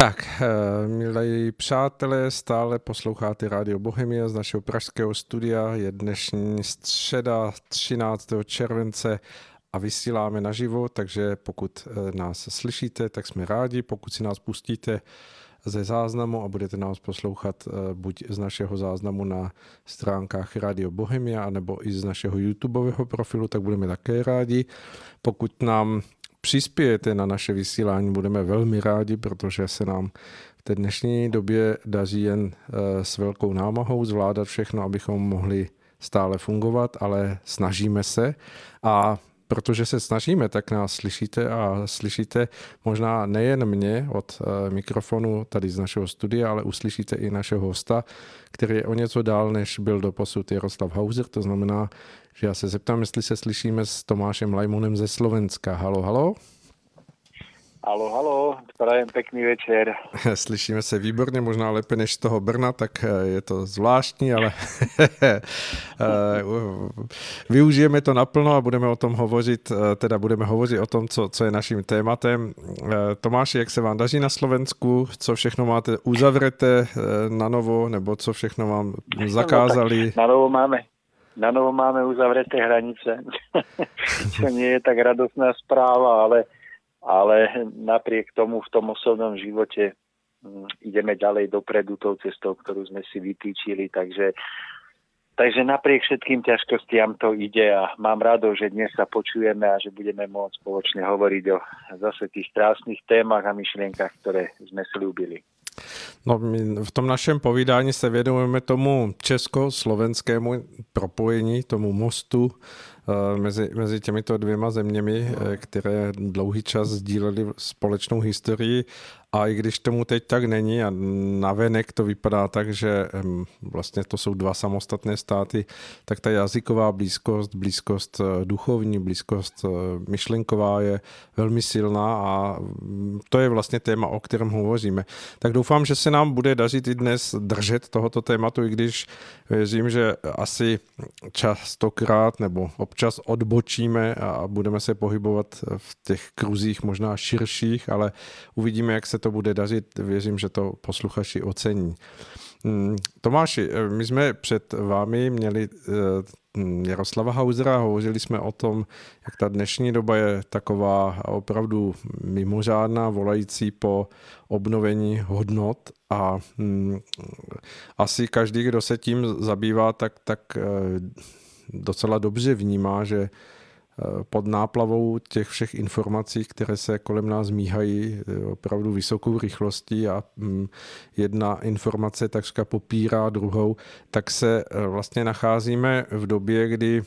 Tak, eh, milí přátelé, stále posloucháte Rádio Bohemia z našeho pražského studia. Je dnešní středa 13. července a vysíláme naživo, takže pokud eh, nás slyšíte, tak jsme rádi. Pokud si nás pustíte ze záznamu a budete nás poslouchat eh, buď z našeho záznamu na stránkách Radio Bohemia, nebo i z našeho YouTubeového profilu, tak budeme také rádi. Pokud nám přispějete na naše vysílání, budeme velmi rádi, protože se nám v té dnešní době daří jen eh, s velkou námahou zvládat všechno, abychom mohli stále fungovat, ale snažíme se. A protože se snažíme, tak nás slyšíte a slyšíte možná nejen mě od eh, mikrofonu tady z našeho studia, ale uslyšíte i našeho hosta, který je o něco dál, než byl do posud Jaroslav Hauser, to znamená, že já se zeptám, jestli se slyšíme s Tomášem Lajmonem ze Slovenska. Halo, halo. Halo, halo, prajem pekný večer. Slyšíme se výborně, možná lépe než z toho Brna, tak eh, je to zvláštní, ale eh, využijeme to naplno a budeme o tom hovořit, eh, teda budeme hovořit o tom, co, co je naším tématem. Tomáši, jak se vám daří na Slovensku? Co všechno máte uzavřete na novo, nebo co všechno vám zakázali? No, na novo máme, na novo máme uzavreté hranice, čo nie je tak radostná správa, ale, ale napriek tomu v tom osobnom živote hm, ideme ďalej dopredu tou cestou, ktorú sme si vytýčili, takže Takže napriek všetkým ťažkostiam to ide a mám rado, že dnes sa počujeme a že budeme môcť spoločne hovoriť o zase tých krásnych témach a myšlienkach, ktoré sme slúbili. No, my v tom našem povídání se věnujeme tomu česko-slovenskému propojení, tomu mostu Eh, mezi, mezi těmito dvěma zeměmi, eh, které dlouhý čas sdíleli společnou historii a i když tomu teď tak není a navenek to vypadá tak, že vlastně to jsou dva samostatné státy, tak ta jazyková blízkost, blízkost eh, duchovní, blízkost myšlenková je velmi silná a mm, to je vlastně téma, o kterém hovoříme. Tak doufám, že se nám bude dařit i dnes držet tohoto tématu, i když věřím, že asi častokrát nebo občas odbočíme a budeme se pohybovat v těch kruzích možná širších, ale uvidíme, jak se to bude dařit. Věřím, že to posluchači ocení. Mm, Tomáši, my jsme před vámi měli eh, Jaroslava Hausera, hovořili jsme o tom, jak ta dnešní doba je taková opravdu mimořádná, volající po obnovení hodnot a mm, asi každý, kdo se tím zabývá, tak, tak eh, docela dobře vnímá, že eh, pod náplavou těch všech informací, které se kolem nás míhají eh, opravdu vysokou rychlostí a mm, jedna informace takřka popírá druhou, tak se eh, vlastně nacházíme v době, kdy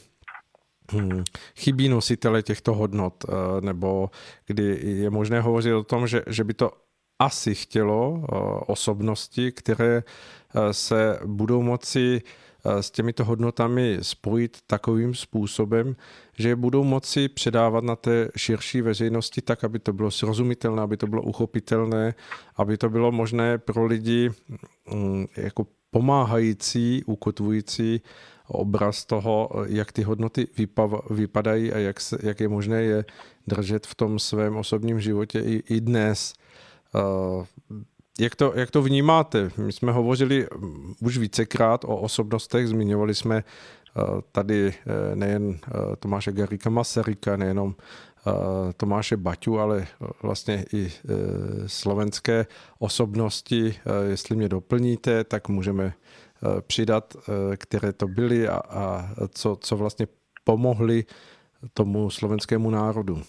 hm, chybí nositele těchto hodnot, nebo kdy je možné hovořit o tom, že, že by to asi chtělo osobnosti, které se budou moci s těmito hodnotami spojit takovým způsobem, že je budou moci předávat na té širší veřejnosti tak, aby to bylo srozumitelné, aby to bylo uchopitelné, aby to bylo možné pro lidi mm, jako pomáhající, ukotvující obraz toho, jak ty hodnoty vypadají a jak, se, jak je možné je držet v tom svém osobním životě i, i dnes. Jak to, jak to vnímáte? My jsme hovořili mm, už vícekrát o osobnostech, zmiňovali jsme eh, tady eh, nejen eh, Tomáše Garika Masaryka, nejenom Tomáše Baťu, ale vlastně i slovenské osobnosti. Jestli mě doplníte, tak můžeme přidat, které to byly a, a co, co vlastně pomohli tomu slovenskému národu.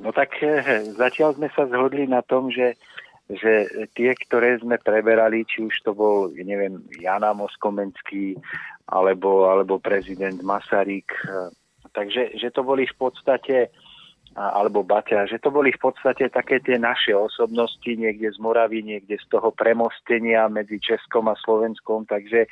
No tak eh, zatiaľ sme sa zhodli na tom, že, že tie, ktoré sme preberali, či už to bol, neviem, Jana Moskomenský alebo, alebo prezident Masaryk, eh, takže že to boli v podstate alebo Baťa, že to boli v podstate také tie naše osobnosti niekde z Moravy, niekde z toho premostenia medzi Českom a Slovenskom, takže,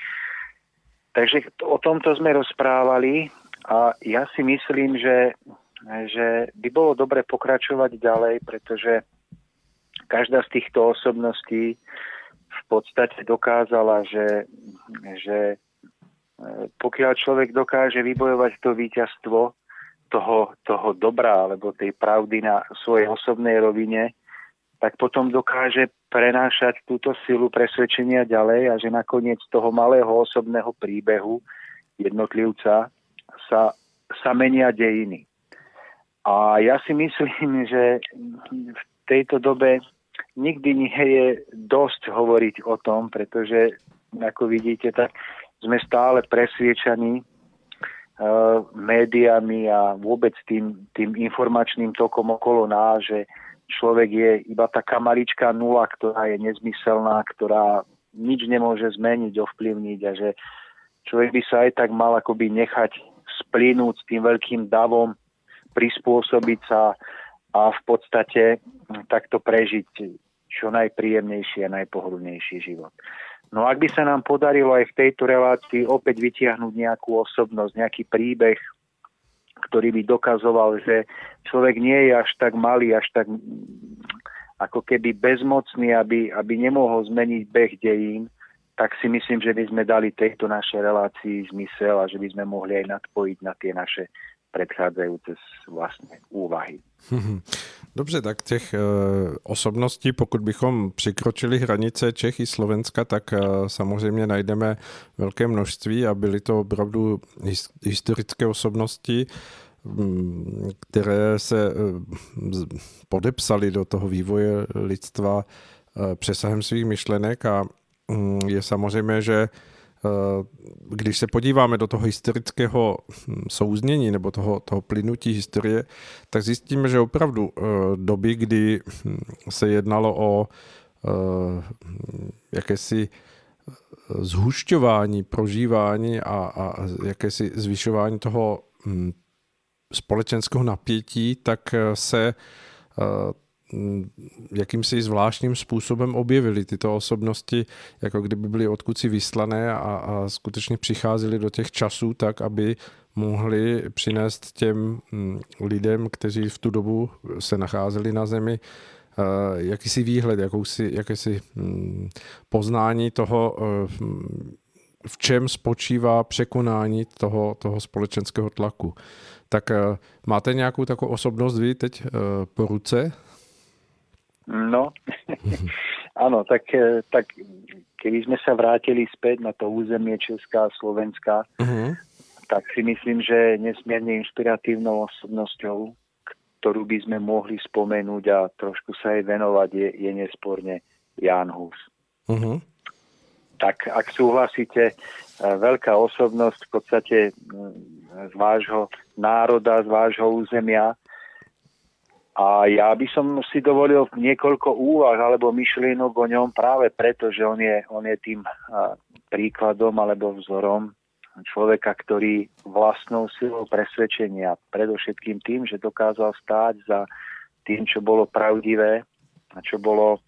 takže o tomto sme rozprávali. A ja si myslím, že že by bolo dobre pokračovať ďalej, pretože každá z týchto osobností v podstate dokázala, že, že e, pokiaľ človek dokáže vybojovať to víťazstvo toho, toho dobra alebo tej pravdy na svojej osobnej rovine, tak potom dokáže prenášať túto silu presvedčenia ďalej a že nakoniec toho malého osobného príbehu jednotlivca sa, sa menia dejiny. A ja si myslím, že v tejto dobe nikdy nie je dosť hovoriť o tom, pretože ako vidíte, tak sme stále presviečaní uh, médiami a vôbec tým, tým informačným tokom okolo nás, že človek je iba taká maličká nula, ktorá je nezmyselná, ktorá nič nemôže zmeniť, ovplyvniť a že človek by sa aj tak mal akoby nechať splínuť s tým veľkým davom, prispôsobiť sa a v podstate takto prežiť čo najpríjemnejší a najpohodlnejší život. No ak by sa nám podarilo aj v tejto relácii opäť vytiahnuť nejakú osobnosť, nejaký príbeh, ktorý by dokazoval, že človek nie je až tak malý, až tak ako keby bezmocný, aby, aby nemohol zmeniť beh dejín, tak si myslím, že by sme dali tejto našej relácii zmysel a že by sme mohli aj nadpojiť na tie naše předcházející vlastně úvahy. Dobře, tak těch uh, osobností, pokud bychom přikročili hranice Čech i Slovenska, tak uh, samozřejmě najdeme velké množství a byly to opravdu his, historické osobnosti, um, které se uh, podepsaly do toho vývoje lidstva přesahem svých myšlenek a um, je samozřejmě, že Eh, když se podíváme do toho historického hm, souznění nebo toho, toho plynutí historie, tak zjistíme, že opravdu eh, doby, kdy hm, se jednalo o eh, jakési zhušťování, prožívání a, a jakési zvyšování toho hm, společenského napětí, tak se jakýmsi zvláštním způsobem objevily tyto osobnosti, jako kdyby byly odkud vyslané a, a skutečně přicházely do těch časů tak, aby mohli přinést těm lidem, kteří v tu dobu se nacházeli na zemi, eh, jakýsi výhled, jakousi, jakési poznání toho, eh, v čem spočívá překonání toho, toho společenského tlaku. Tak eh, máte nějakou takovou osobnost vy teď po ruce? No, áno, tak, e, tak keby sme sa vrátili späť na to územie Česká a Slovenska, uh-huh. tak si myslím, že nesmierne inšpiratívnou osobnosťou, ktorú by sme mohli spomenúť a trošku sa jej venovať, je, je nesporne Jan Hus. Uh-huh. Tak ak súhlasíte, e, veľká osobnosť v podstate z vášho národa, z vášho územia, a ja by som si dovolil niekoľko úvah alebo myšlienok o ňom práve preto, že on je, on je tým príkladom alebo vzorom človeka, ktorý vlastnou silou presvedčenia, predovšetkým tým, že dokázal stáť za tým, čo bolo pravdivé a čo bolo,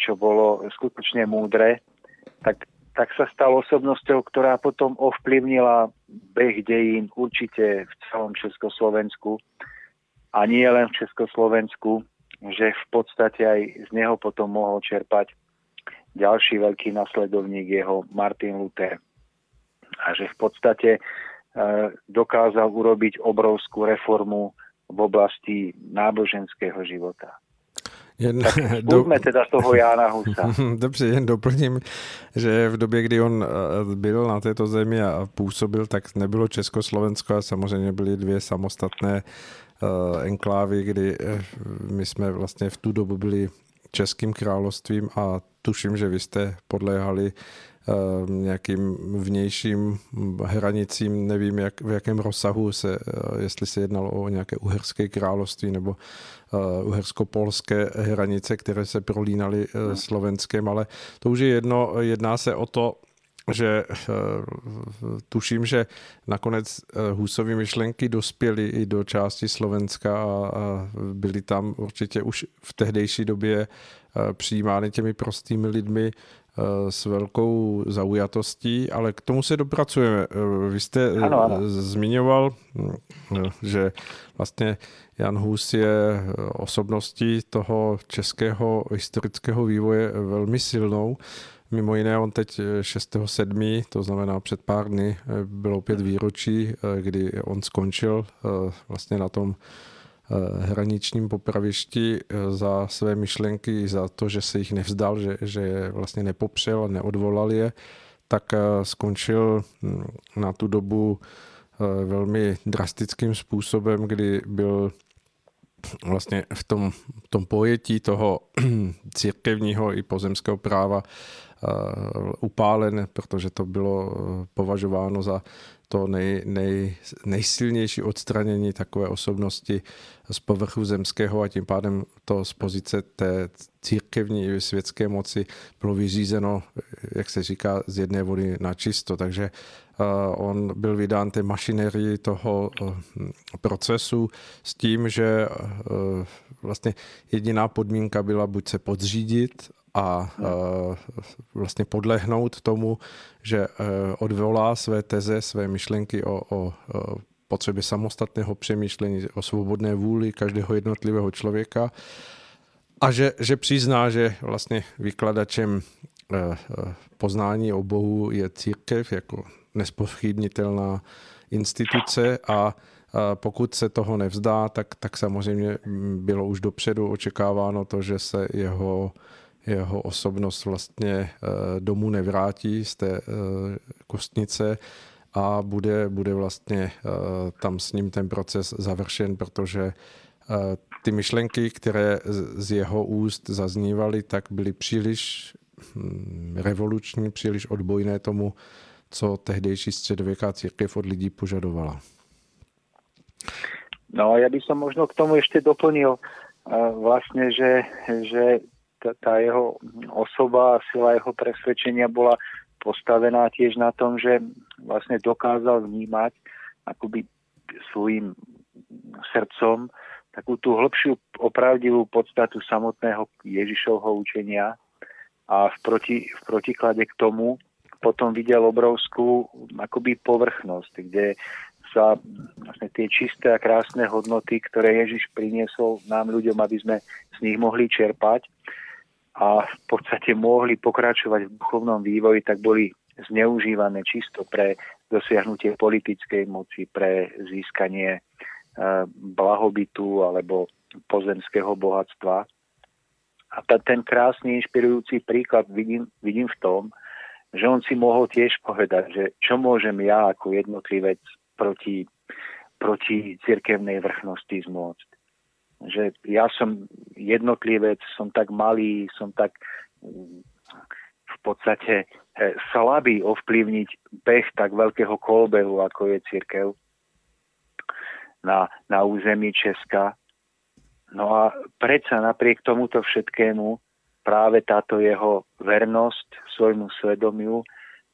čo bolo skutočne múdre, tak, tak sa stal osobnosťou, ktorá potom ovplyvnila beh dejín určite v celom Československu a nie len v Československu, že v podstate aj z neho potom mohol čerpať ďalší veľký nasledovník jeho Martin Luther. A že v podstate e, dokázal urobiť obrovskú reformu v oblasti náboženského života. Jen, tak do... teda toho Jána Husa. Dobře, jen doplním, že v době, kdy on e, byl na této zemi a působil, tak nebylo Československo a samozřejmě byly dvě samostatné enklávy, kdy uh, my jsme vlastně v tu dobu byli Českým královstvím a tuším, že vy jste podléhali uh, nějakým vnějším hranicím, nevím jak, v jakém rozsahu se, jestli se jednalo o nějaké uherské království nebo uh, uhersko-polské hranice, které se prolínaly uh, Slovenskem, ale to už je jedno, jedná se o to, že eh, tuším, že nakonec eh, Husovy myšlenky dospěly i do části Slovenska a byly tam určitě už v tehdejší době eh, přijímány těmi prostými lidmi s velkou zaujatostí, ale k tomu se dopracujeme. Vy jste ano, ano. zmiňoval, že vlastně Jan Hus je osobností toho českého historického vývoje velmi silnou. Mimo jiné, on teď 6.7., eh, to znamená před pár dny, eh, bylo opět výročí, eh, kdy on skončil vlastně na tom hraničním popravišti za své myšlenky, za to, že se jich nevzdal, že, že je vlastně nepopřel neodvolal je, tak skončil hm, na tu dobu velmi drastickým způsobem, kdy byl vlastně v tom, v tom pojetí toho církevního i pozemského práva upálen, protože to bylo eh, považováno za to nej, nej, nejsilnější odstranění takové osobnosti z povrchu zemského a tím pádem to z pozice té církevní i světské moci bylo vyřízeno, jak se říká, z jedné vody na čisto. Takže on byl vydán té mašinerii toho procesu s tím, že vlastně jediná podmínka byla buď se podřídit a vlastně podlehnout tomu, že odvolá své teze, své myšlenky o, o potřebě samostatného přemýšlení, o svobodné vůli každého jednotlivého člověka a že, že přizná, že vlastně vykladačem poznání o Bohu je církev jako nespochybnitelná instituce a pokud se toho nevzdá, tak, tak samozřejmě bylo už dopředu očekáváno to, že se jeho, jeho osobnost vlastně e, domů nevrátí z té e, kostnice a bude, bude vlastně e, tam s ním ten proces završen, protože ty myšlenky, které z jeho úst zaznívaly, tak byly příliš hm, revoluční, příliš odbojné tomu, co tehdejší středověká církev od lidí požadovala. No ja by som možno k tomu ešte doplnil vlastne, že, že tá jeho osoba a sila jeho presvedčenia bola postavená tiež na tom, že vlastne dokázal vnímať akoby svojim srdcom takú tú hĺbšiu opravdivú podstatu samotného Ježišovho učenia a v, proti, v protiklade k tomu potom videl obrovskú akoby povrchnosť, kde sa vlastne tie čisté a krásne hodnoty, ktoré Ježiš priniesol nám ľuďom, aby sme z nich mohli čerpať a v podstate mohli pokračovať v duchovnom vývoji, tak boli zneužívané čisto pre dosiahnutie politickej moci, pre získanie e, blahobytu alebo pozemského bohatstva. A ten krásny, inšpirujúci príklad vidím, vidím v tom, že on si mohol tiež povedať, že čo môžem ja ako jednotlivec proti, proti cirkevnej vrchnosti zmôcť. Že ja som jednotlivec, som tak malý, som tak v podstate eh, slabý ovplyvniť beh tak veľkého kolbehu, ako je církev na, na území Česka. No a predsa napriek tomuto všetkému práve táto jeho vernosť svojmu svedomiu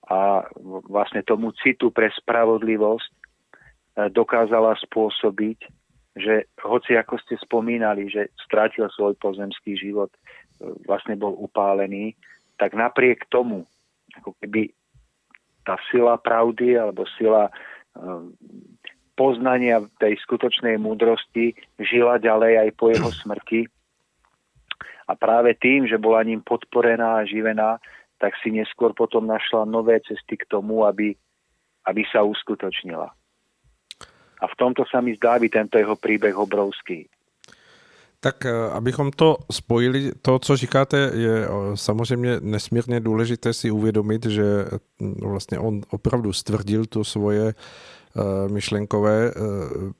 a vlastne tomu citu pre spravodlivosť e, dokázala spôsobiť, že hoci ako ste spomínali, že strátil svoj pozemský život, e, vlastne bol upálený, tak napriek tomu, ako keby tá sila pravdy alebo sila e, poznania tej skutočnej múdrosti žila ďalej aj po jeho smrti a práve tým, že bola ním podporená a živená, tak si neskôr potom našla nové cesty k tomu, aby, aby sa uskutočnila. A v tomto sa mi zdá byť tento jeho příběh obrovský. Tak eh, abychom to spojili, to, co říkáte, je eh, samozřejmě nesmírně důležité si uvědomit, že vlastně on opravdu stvrdil to svoje Eh, myšlenkové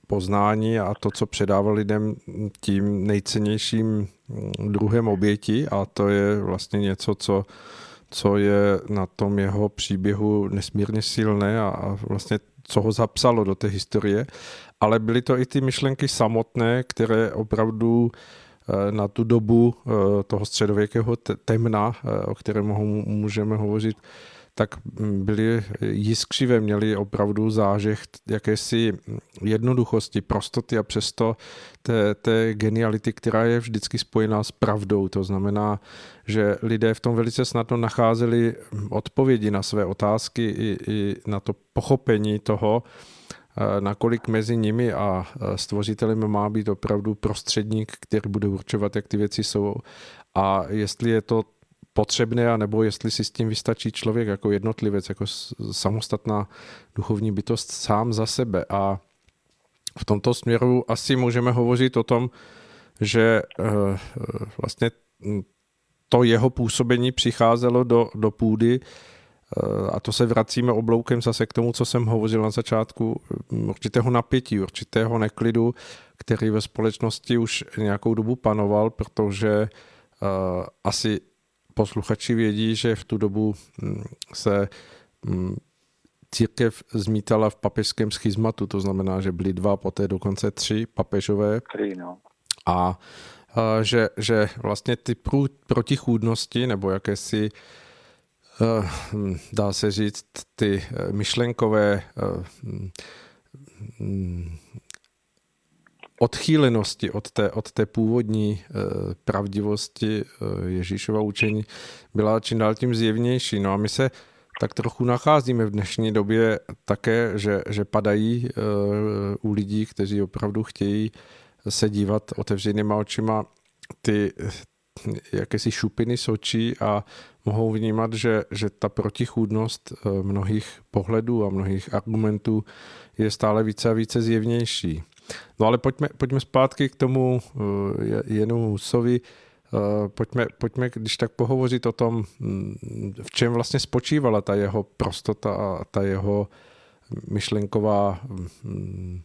poznání a to, co předával lidem tím nejcennějším druhem oběti a to je vlastně něco, co, co je na tom jeho příběhu nesmírně silné a vlastně co ho zapsalo do té historie, ale byly to i ty myšlenky samotné, které opravdu eh, na tu dobu toho středověkého temna, o kterém můžeme hovořit, tak byli jiskřivé, měli opravdu zážeh jakési jednoduchosti, prostoty a přesto té, té geniality, která je vždycky spojená s pravdou. To znamená, že lidé v tom velice snadno nacházeli odpovědi na své otázky i, i na to pochopení toho, eh, nakolik mezi nimi a eh, stvořitelem má být opravdu prostředník, který bude určovat, jak ty věci jsou. A jestli je to potřebné, nebo jestli si s tím vystačí člověk jako jednotlivec, jako samostatná duchovní bytost sám za sebe. A v tomto směru asi můžeme hovořit o tom, že eh, vlastně to jeho působení přicházelo do, do půdy eh, a to se vracíme obloukem zase k tomu, co jsem hovořil na začátku, určitého napětí, určitého neklidu, který ve společnosti už nějakou dobu panoval, protože asi posluchači vědí, že v tu dobu hm, se hm, církev zmítala v papežském schizmatu, to znamená, že byly dva, poté dokonce tři papežové. Tři, no. A, že, že vlastně ty protichůdnosti nebo jakési hm, dá se říct, ty eh, myšlenkové odchýlenosti od té, od té původní eh, pravdivosti eh, Ježíšova učení byla čím dál tím zjevnější. No a my se tak trochu nacházíme v dnešní době také, že, že padají eh, u lidí, kteří opravdu chtějí se dívat otevřenýma očima ty jakési šupiny sočí a mohou vnímat, že, že ta protichůdnost mnohých pohledů a mnohých argumentů je stále více a více zjevnější. No ale pojďme, pojďme zpátky k tomu uh, Jenu Husovi. Uh, pojďme, pojďme, když tak pohovořit o tom, mm, v čem vlastně spočívala ta jeho prostota a ta jeho myšlenková mm,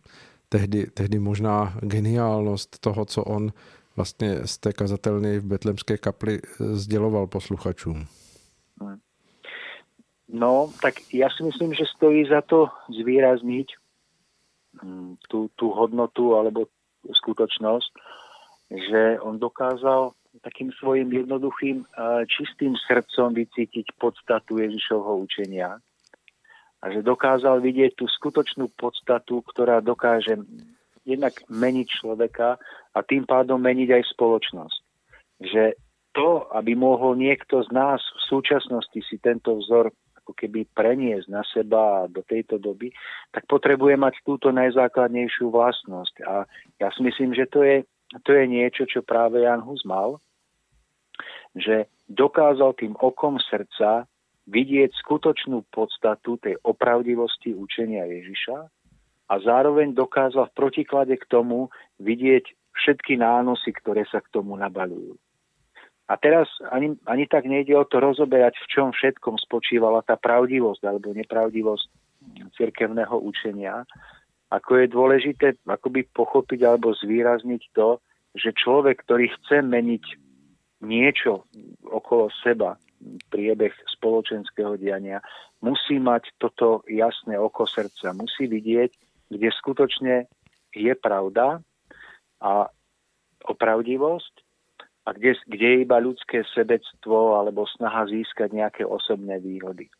tehdy, tehdy možná geniálnost toho, co on vlastně z té kazatelny v Betlemské kapli eh, sděloval posluchačům. No, tak já si myslím, že stojí za to zvýrazniť, Mm, tú, tú hodnotu alebo skutočnosť, že on dokázal takým svojim jednoduchým, čistým srdcom vycítiť podstatu Ježišovho učenia a že dokázal vidieť tú skutočnú podstatu, ktorá dokáže jednak meniť človeka a tým pádom meniť aj spoločnosť. Že to, aby mohol niekto z nás v súčasnosti si tento vzor ako keby preniesť na seba do tejto doby, tak potrebuje mať túto najzákladnejšiu vlastnosť. A ja si myslím, že to je, to je niečo, čo práve Jan Hus mal, že dokázal tým okom srdca vidieť skutočnú podstatu tej opravdivosti učenia Ježiša a zároveň dokázal v protiklade k tomu vidieť všetky nánosy, ktoré sa k tomu nabalujú. A teraz ani, ani tak nejde o to rozoberať, v čom všetkom spočívala tá pravdivosť alebo nepravdivosť cirkevného učenia, ako je dôležité akoby pochopiť alebo zvýrazniť to, že človek, ktorý chce meniť niečo okolo seba, priebeh spoločenského diania, musí mať toto jasné oko srdca, musí vidieť, kde skutočne je pravda a opravdivosť a kde, kde je iba ľudské sebectvo alebo snaha získať nejaké osobné výhody.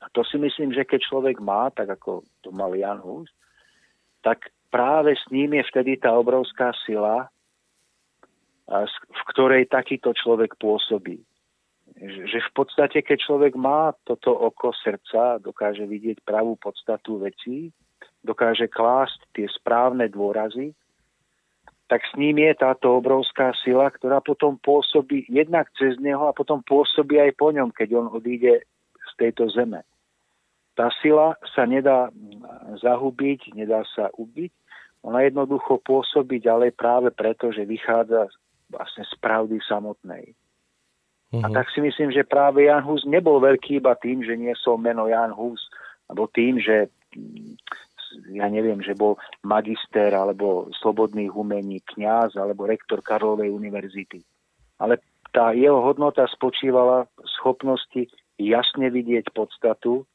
A to si myslím, že keď človek má, tak ako to mal Jan Hus, tak práve s ním je vtedy tá obrovská sila, v ktorej takýto človek pôsobí. Že v podstate, keď človek má toto oko srdca, dokáže vidieť pravú podstatu vecí, dokáže klásť tie správne dôrazy, tak s ním je táto obrovská sila, ktorá potom pôsobí jednak cez neho a potom pôsobí aj po ňom, keď on odíde z tejto zeme. Tá sila sa nedá zahubiť, nedá sa ubiť, ona jednoducho pôsobí ďalej práve preto, že vychádza vlastne z pravdy samotnej. Uh-huh. A mhm. tak si myslím, že práve Jan Hus nebol veľký iba tým, že nie som meno Jan Hus, alebo tým, že ja neviem, že bol magister alebo slobodných umení, kňaz alebo rektor Karlovej univerzity. Ale tá jeho hodnota spočívala v schopnosti jasne vidieť podstatu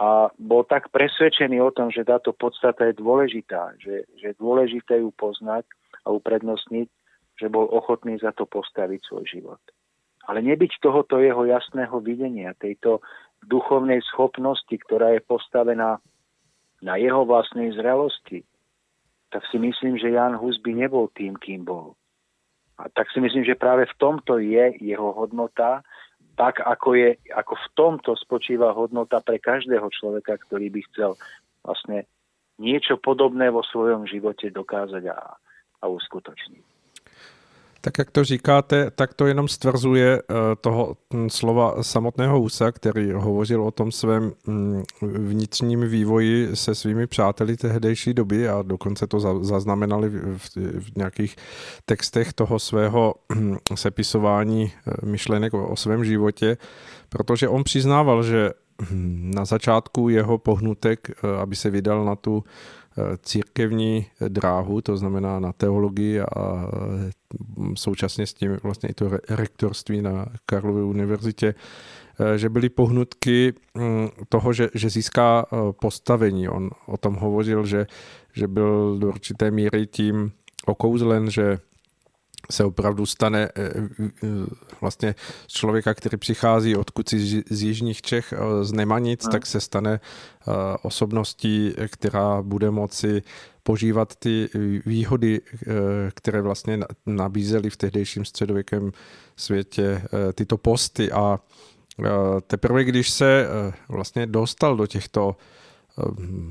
a bol tak presvedčený o tom, že táto podstata je dôležitá, že, že je dôležité ju poznať a uprednostniť, že bol ochotný za to postaviť svoj život. Ale nebyť tohoto jeho jasného videnia, tejto duchovnej schopnosti, ktorá je postavená na jeho vlastnej zrelosti, tak si myslím, že Jan Hus by nebol tým, kým bol. A tak si myslím, že práve v tomto je jeho hodnota, tak ako, je, ako v tomto spočíva hodnota pre každého človeka, ktorý by chcel vlastne niečo podobné vo svojom živote dokázať a, a uskutočniť. Tak jak to říkáte, tak to jenom stvrzuje eh, toho slova samotného Husa, který hovořil o tom svém mm, vnitřním vývoji se svými přáteli tehdejší doby a dokonce to zaznamenali v nějakých textech toho svého mm, sepisování eh, myšlenek o svém životě, protože on přiznával, že hm, na začátku jeho pohnutek, eh, aby se vydal na tu církevní dráhu, to znamená na teologii a současně s tím vlastně i to rektorství na Karlově univerzitě, že byly pohnutky mm, toho, že, že získá e, postavení. On o tom hovořil, že, že byl do určité míry tím okouzlen, že se opravdu stane eh, eh, vlastně z člověka, který přichází odkud si z jižních Čech, eh, z Nemanic, tak se stane osobností, která bude moci požívat ty výhody, které vlastně nabízely v tehdejším středověkém světě tyto posty. A teprve když se vlastně dostal do těchto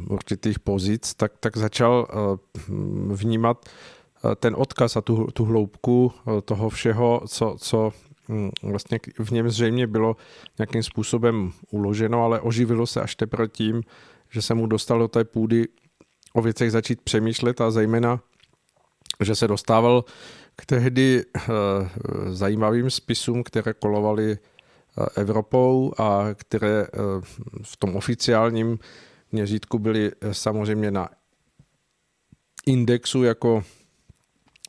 určitých pozic, tak, tak začal vnímat ten odkaz a tu, tu hloubku eh, toho všeho, co, co hm, vlastně v něm zřejmě bylo nějakým způsobem uloženo, ale oživilo se až teprve tím, že se mu dostal do té půdy o věcech začít přemýšlet a zejména, že se dostával k tehdy eh, zajímavým spisům, které kolovaly Evropou a které v tom oficiálním měřítku byly samozřejmě na indexu jako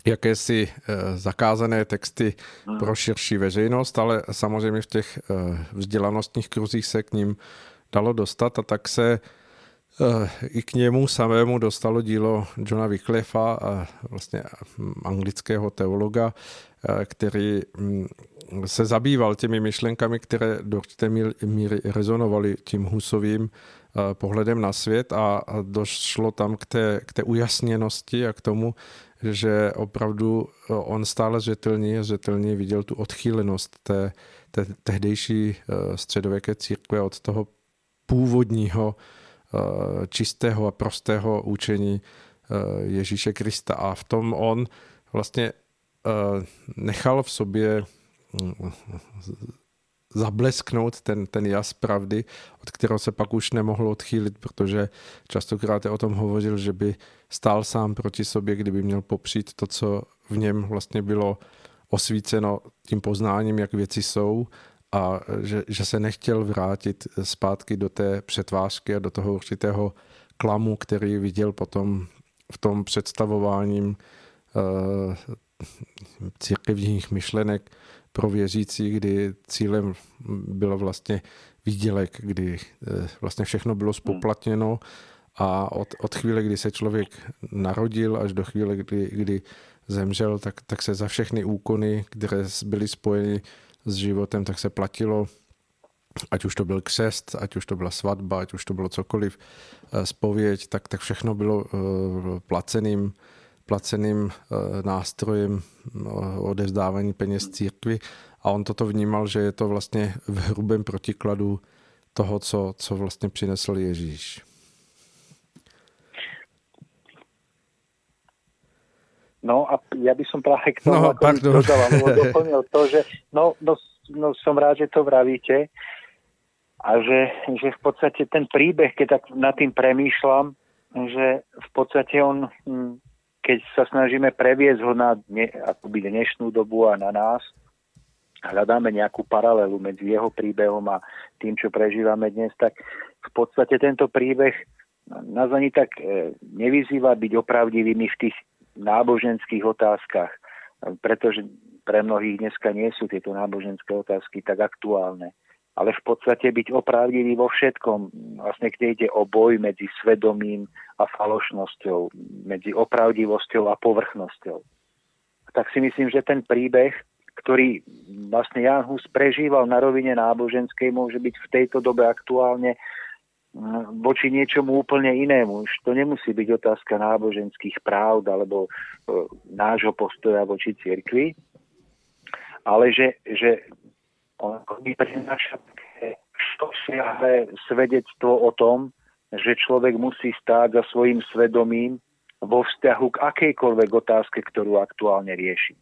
jakési eh, zakázané texty pro širší veřejnost, ale samozřejmě v těch eh, vzdělanostních kruzích se k ním dalo dostat a tak se eh, i k němu samému dostalo dílo Johna Wycliffa, vlastně hm, anglického teologa, který hm, se zabýval těmi myšlenkami, které do určité míry rezonovaly tím Husovým pohledem na svět a došlo tam k té, k té ujasněnosti a k tomu, že opravdu eh, on stále zřetelně, zřetelně viděl tu odchýlenost té, té tehdejší eh, středověké církve od toho původního eh, čistého a prostého učení Ježíše Krista. A v tom on vlastně nechal v sobě mm, zablesknout ten, ten jas pravdy, od kterého se pak už nemohl odchýlit, protože častokrát je o tom hovořil, že by stál sám proti sobě, kdyby měl popřít to, co v něm vlastně bylo osvíceno tím poznáním, jak věci jsou a že, že se nechtěl vrátit zpátky do té přetvářky a do toho určitého klamu, který viděl potom v tom představováním uh, církevních myšlenek pro věřící, kdy cílem bylo vlastně výdělek, kdy eh, vlastně všechno bylo spoplatněno a od, od chvíle, kdy se člověk narodil až do chvíle, kdy, kdy zemřel, tak, tak se za všechny úkony, které byly spojeny s životem, tak se platilo, ať už to byl křest, ať už to byla svatba, ať už to bylo cokoliv, spověď, eh, tak, tak všechno bylo uh, placeným placeným eh, nástrojem eh, odevzdávání peněz církvi a on toto vnímal, že je to vlastně v hrubém protikladu toho, co, co vlastně přinesl Ježíš. No a ja by som práve k tomu no, dodal, doplnil to, že no, no, no som rád, že to vravíte a že, že v podstate ten príbeh, keď tak nad tým premýšľam, že v podstate on hm, keď sa snažíme previesť ho na dne, akoby dnešnú dobu a na nás, hľadáme nejakú paralelu medzi jeho príbehom a tým, čo prežívame dnes, tak v podstate tento príbeh nás ani tak e, nevyzýva byť opravdivými v tých náboženských otázkach, pretože pre mnohých dneska nie sú tieto náboženské otázky tak aktuálne ale v podstate byť opravdivý vo všetkom. Vlastne kde ide o boj medzi svedomím a falošnosťou, medzi opravdivosťou a povrchnosťou. Tak si myslím, že ten príbeh, ktorý vlastne Jan Hus prežíval na rovine náboženskej, môže byť v tejto dobe aktuálne mm, voči niečomu úplne inému. Už to nemusí byť otázka náboženských práv alebo e, nášho postoja voči cirkvi, ale že, že on mi prináša také štosiahle svedectvo o tom, že človek musí stáť za svojim svedomím vo vzťahu k akejkoľvek otázke, ktorú aktuálne rieši.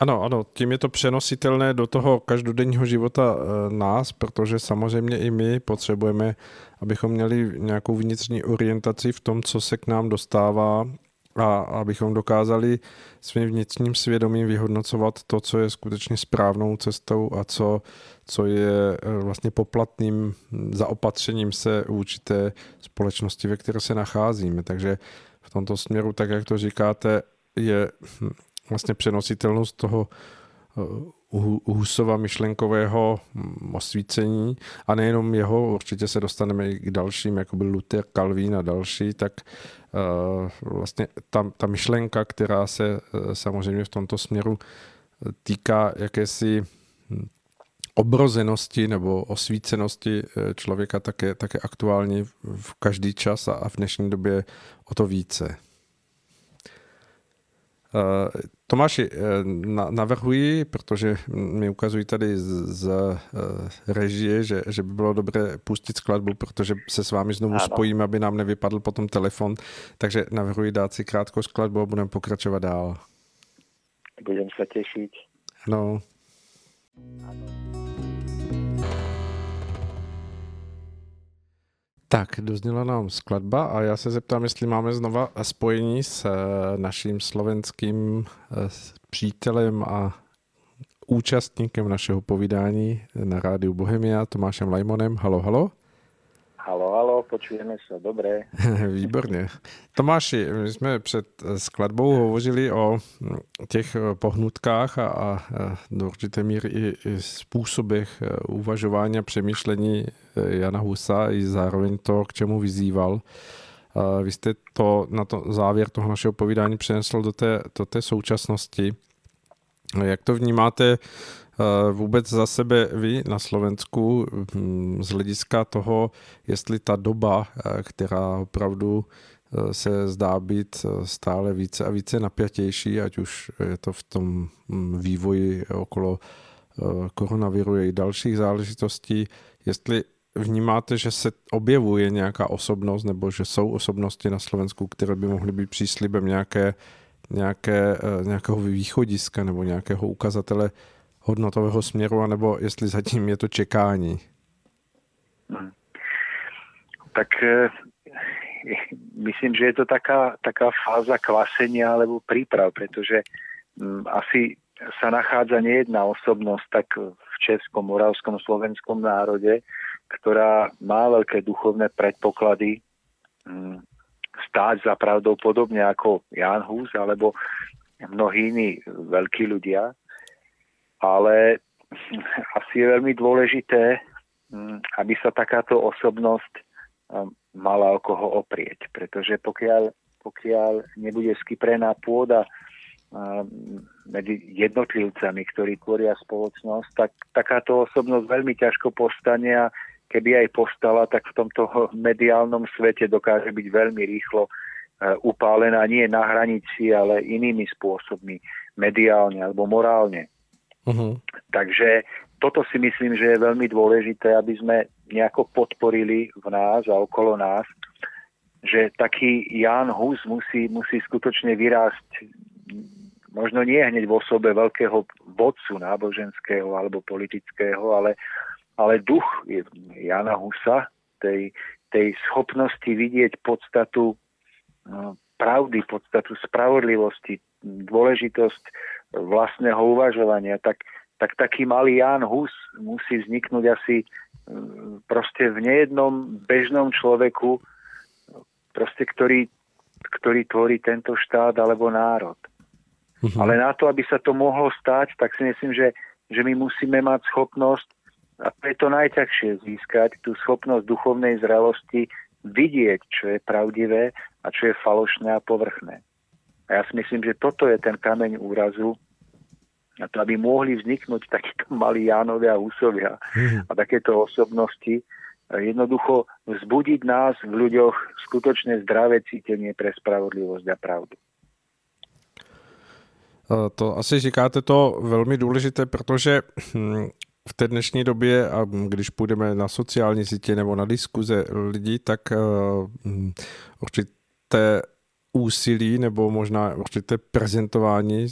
Ano, ano, tím je to přenositelné do toho každodenního života eh, nás, protože samozřejmě i my potřebujeme, abychom měli nějakou vnitřní orientaci v tom, co se k nám dostává a abychom dokázali svým vnitřním svědomím vyhodnocovat to, co je skutečně správnou cestou a co, co je eh, vlastně poplatným zaopatřením se vůči té společnosti, ve které se nacházíme. Takže v tomto směru, tak jak to říkáte, je hm, vlastně přenositelnost toho eh, Husova myšlenkového hm, osvícení a nejenom jeho, určitě se dostaneme i k dalším, jako byl Luther, Calvin a další, tak vlastně ta, ta myšlenka, která se uh, samozřejmě v tomto směru týká jakési hm, obrozenosti nebo osvícenosti člověka také, také aktuální v každý čas a v dnešní době o to více. Eh, Tomáši, eh, navrhuji, protože mi ukazují tady z, eh, režie, že, že by bylo dobré pustit skladbu, protože se s vámi znovu ano. spojíme, aby nám nevypadl potom telefon. Takže navrhuji dát si krátkou skladbu a budeme pokračovat dál. Budeme se těšit. No. Ano. Tak, dozněla nám skladba a já se zeptám, jestli máme znova spojení s eh, naším slovenským eh, přítelem a účastníkem našeho povídání na rádiu Bohemia, Tomášem Lajmonem. Halo, halo. Počujeme se, dobré. Výborně. Tomáši, my jsme před skladbou hovořili o těch pohnutkách a, a do určité míry i, i způsobech uvažování a přemýšlení Jana Husa i zároveň to, k čemu vyzýval. Vy jste to na to závěr toho našeho povídání přenesl do té, do té současnosti. Jak to vnímáte Eh, vůbec za sebe vy na Slovensku hm, z hlediska toho, jestli ta doba, eh, která opravdu eh, se zdá být stále více a více napjatější, ať už je to v tom hm, vývoji okolo koronaviru i dalších záležitostí, jestli vnímáte, že se objevuje nějaká osobnost nebo že jsou osobnosti na Slovensku, které by mohly být příslibem nějaké, nějaké, nějakého východiska nebo nějakého ukazatele hodnotového směru, anebo jestli zatím je to čekání? Hmm. Tak e, myslím, že je to taká, taká fáza kvasenia alebo príprav, pretože m, asi sa nachádza nejedná osobnosť tak v českom, moravskom, slovenskom národe, ktorá má veľké duchovné predpoklady m, stáť za pravdou podobne ako Jan Hus alebo mnohí iní veľkí ľudia ale asi je veľmi dôležité, mm, aby sa takáto osobnosť um, mala o koho oprieť, pretože pokiaľ, pokiaľ nebude skyprená pôda um, medzi jednotlivcami, ktorí tvoria spoločnosť, tak takáto osobnosť veľmi ťažko postane a keby aj postala, tak v tomto mediálnom svete dokáže byť veľmi rýchlo upálená nie na hranici, ale inými spôsobmi, mediálne alebo morálne. Uh-huh. Takže toto si myslím, že je veľmi dôležité, aby sme nejako podporili v nás a okolo nás, že taký Jan Hus musí, musí skutočne vyrásť možno nie hneď v osobe veľkého vodcu náboženského alebo politického, ale, ale duch Jana Husa, tej, tej schopnosti vidieť podstatu no, pravdy, podstatu spravodlivosti, dôležitosť vlastného uvažovania, tak, tak taký malý Jan Hus musí vzniknúť asi mm, proste v nejednom bežnom človeku, proste ktorý, ktorý tvorí tento štát alebo národ. Uh-huh. Ale na to, aby sa to mohlo stať, tak si myslím, že, že my musíme mať schopnosť, a to je to najťažšie získať, tú schopnosť duchovnej zrelosti vidieť, čo je pravdivé a čo je falošné a povrchné. A ja si myslím, že toto je ten kameň úrazu, na to, aby mohli vzniknúť takíto malí Jánovia a Husovia mm. a takéto osobnosti, jednoducho vzbudiť nás v ľuďoch skutočne zdravé cítenie pre spravodlivosť a pravdu. To asi říkáte to velmi důležité, protože hm, v té dnešní době, a když půjdeme na sociální sítě nebo na diskuze lidí, tak hm, určité úsilí nebo možná určité prezentování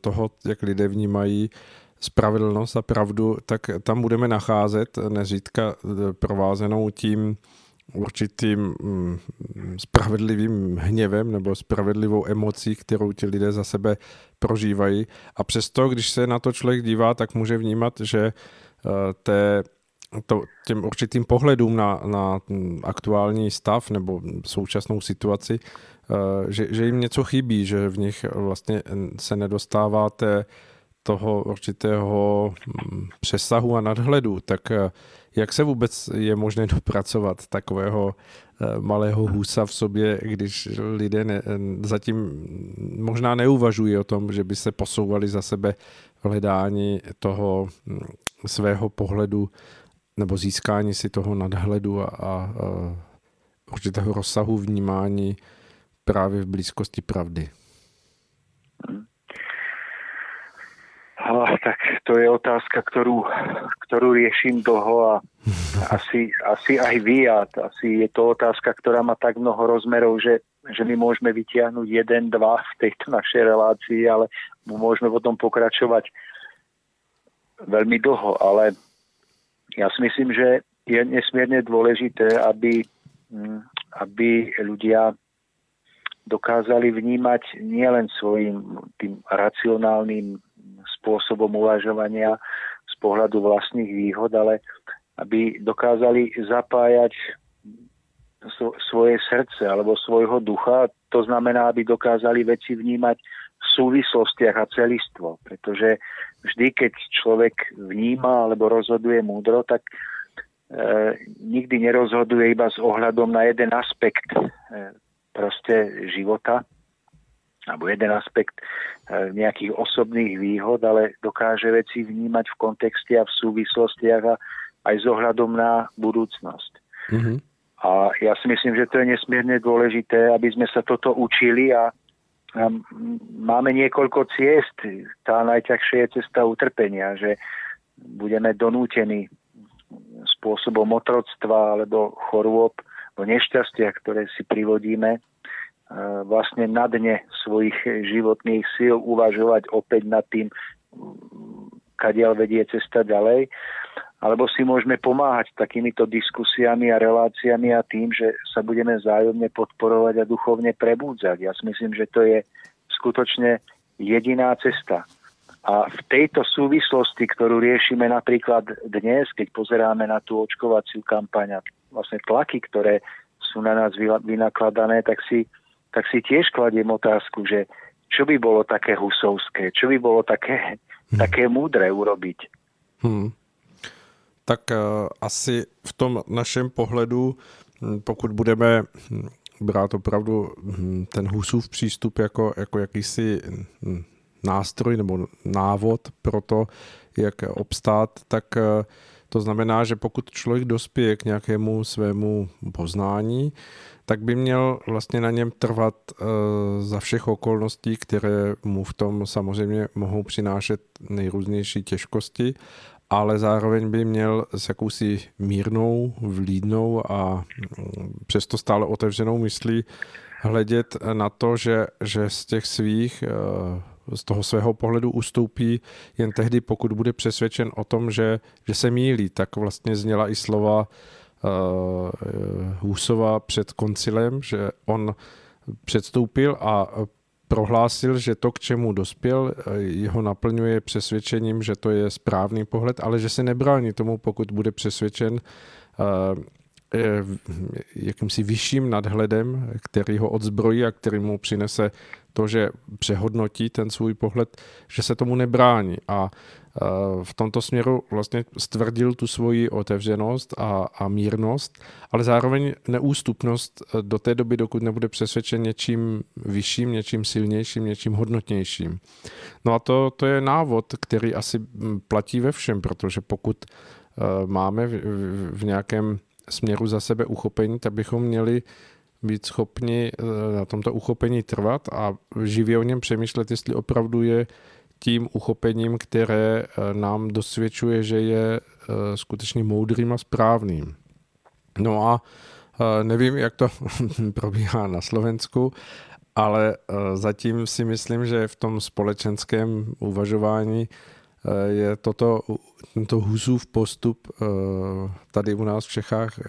toho, jak lidé vnímají spravedlnost a pravdu, tak tam budeme nacházet nezřídka provázenou tím určitým mm, spravedlivým hněvem nebo spravedlivou emocí, kterou ti lidé za sebe prožívají. A přesto, když se na to člověk dívá, tak může vnímat, že eh, té, to, těm určitým pohledům na, na aktuální stav nebo současnou situaci, eh, že, že jim něco chybí, že v nich vlastně se nedostává té, toho určitého mm, přesahu a nadhledu, tak eh, jak se vůbec je možné dopracovat takového eh, malého husa v sobě, když lidé ne, zatím možná neuvažují o tom, že by se posouvali za sebe v hledání toho mm, svého pohledu nebo získání si toho nadhledu a, a určitého rozsahu vnímání právě v blízkosti pravdy. tak to je otázka, ktorú, ktorú riešim dlho a asi, asi aj vy a asi je to otázka, ktorá má tak mnoho rozmerov, že, že my môžeme vytiahnuť jeden, dva v tejto našej relácii, ale môžeme potom pokračovať veľmi dlho, ale ja si myslím, že je nesmierne dôležité, aby, mm, aby ľudia dokázali vnímať nielen svojim tým racionálnym spôsobom uvažovania z pohľadu vlastných výhod, ale aby dokázali zapájať svoje srdce alebo svojho ducha. To znamená, aby dokázali veci vnímať v súvislostiach a celistvo. Pretože vždy, keď človek vníma alebo rozhoduje múdro, tak e, nikdy nerozhoduje iba s ohľadom na jeden aspekt e, proste života, alebo jeden aspekt e, nejakých osobných výhod, ale dokáže veci vnímať v kontexte a v súvislostiach a aj s ohľadom na budúcnosť. Mm-hmm. A ja si myslím, že to je nesmierne dôležité, aby sme sa toto učili a, máme niekoľko ciest. Tá najťažšia je cesta utrpenia, že budeme donútení spôsobom otroctva alebo chorôb, o nešťastia, ktoré si privodíme, vlastne na dne svojich životných síl uvažovať opäť nad tým, kadiaľ vedie cesta ďalej, alebo si môžeme pomáhať takýmito diskusiami a reláciami a tým, že sa budeme vzájomne podporovať a duchovne prebúdzať. Ja si myslím, že to je skutočne jediná cesta. A v tejto súvislosti, ktorú riešime napríklad dnes, keď pozeráme na tú očkovaciu kampaň a vlastne tlaky, ktoré sú na nás vynakladané, tak si tak si tiež kladiem otázku, že čo by bolo také husovské, čo by bolo také, hmm. také múdre urobiť. Hmm. Tak uh, asi v tom našem pohledu, hm, pokud budeme hm, brát opravdu hm, ten husův přístup jako, jako jakýsi nástroj nebo návod pro to, jak obstát, tak uh, to znamená, že pokud člověk dospěje k nějakému svému poznání, tak by měl vlastně na něm trvat uh, za všech okolností, které mu v tom samozřejmě mohou přinášet nejrůznější těžkosti, ale zároveň by měl s jakousi mírnou, vlídnou a mm, přesto stále otevřenou myslí hledět na to, že, že z těch svých uh, z toho svého pohledu ustoupí jen tehdy, pokud bude přesvědčen o tom, že, že se mílí. Tak vlastně zněla i slova uh, Husova před koncilem, že on předstoupil a prohlásil, že to, k čemu dospěl, jeho naplňuje přesvědčením, že to je správný pohled, ale že se nebrání tomu, pokud bude přesvědčen uh, jakýmsi vyšším nadhledem, který ho odzbrojí a který mu přinese to, že přehodnotí ten svůj pohled, že se tomu nebrání. A v tomto směru vlastně stvrdil tu svoji otevřenost a, a mírnost, ale zároveň neústupnost do té doby, dokud nebude přesvědčen něčím vyšším, něčím silnějším, něčím hodnotnějším. No a to, to je návod, který asi platí ve všem, protože pokud máme v, v, v nějakém směru za sebe uchopení, tak bychom měli být schopni eh, na tomto uchopení trvat a živě o něm přemýšlet, jestli opravdu je tím uchopením, které eh, nám dosvědčuje, že je eh, skutečně moudrým a správným. No a nevím, jak to probíhá na Slovensku, ale zatím si myslím, že v tom společenském uvažování je toto, tento Husův postup tady u nás v Čechách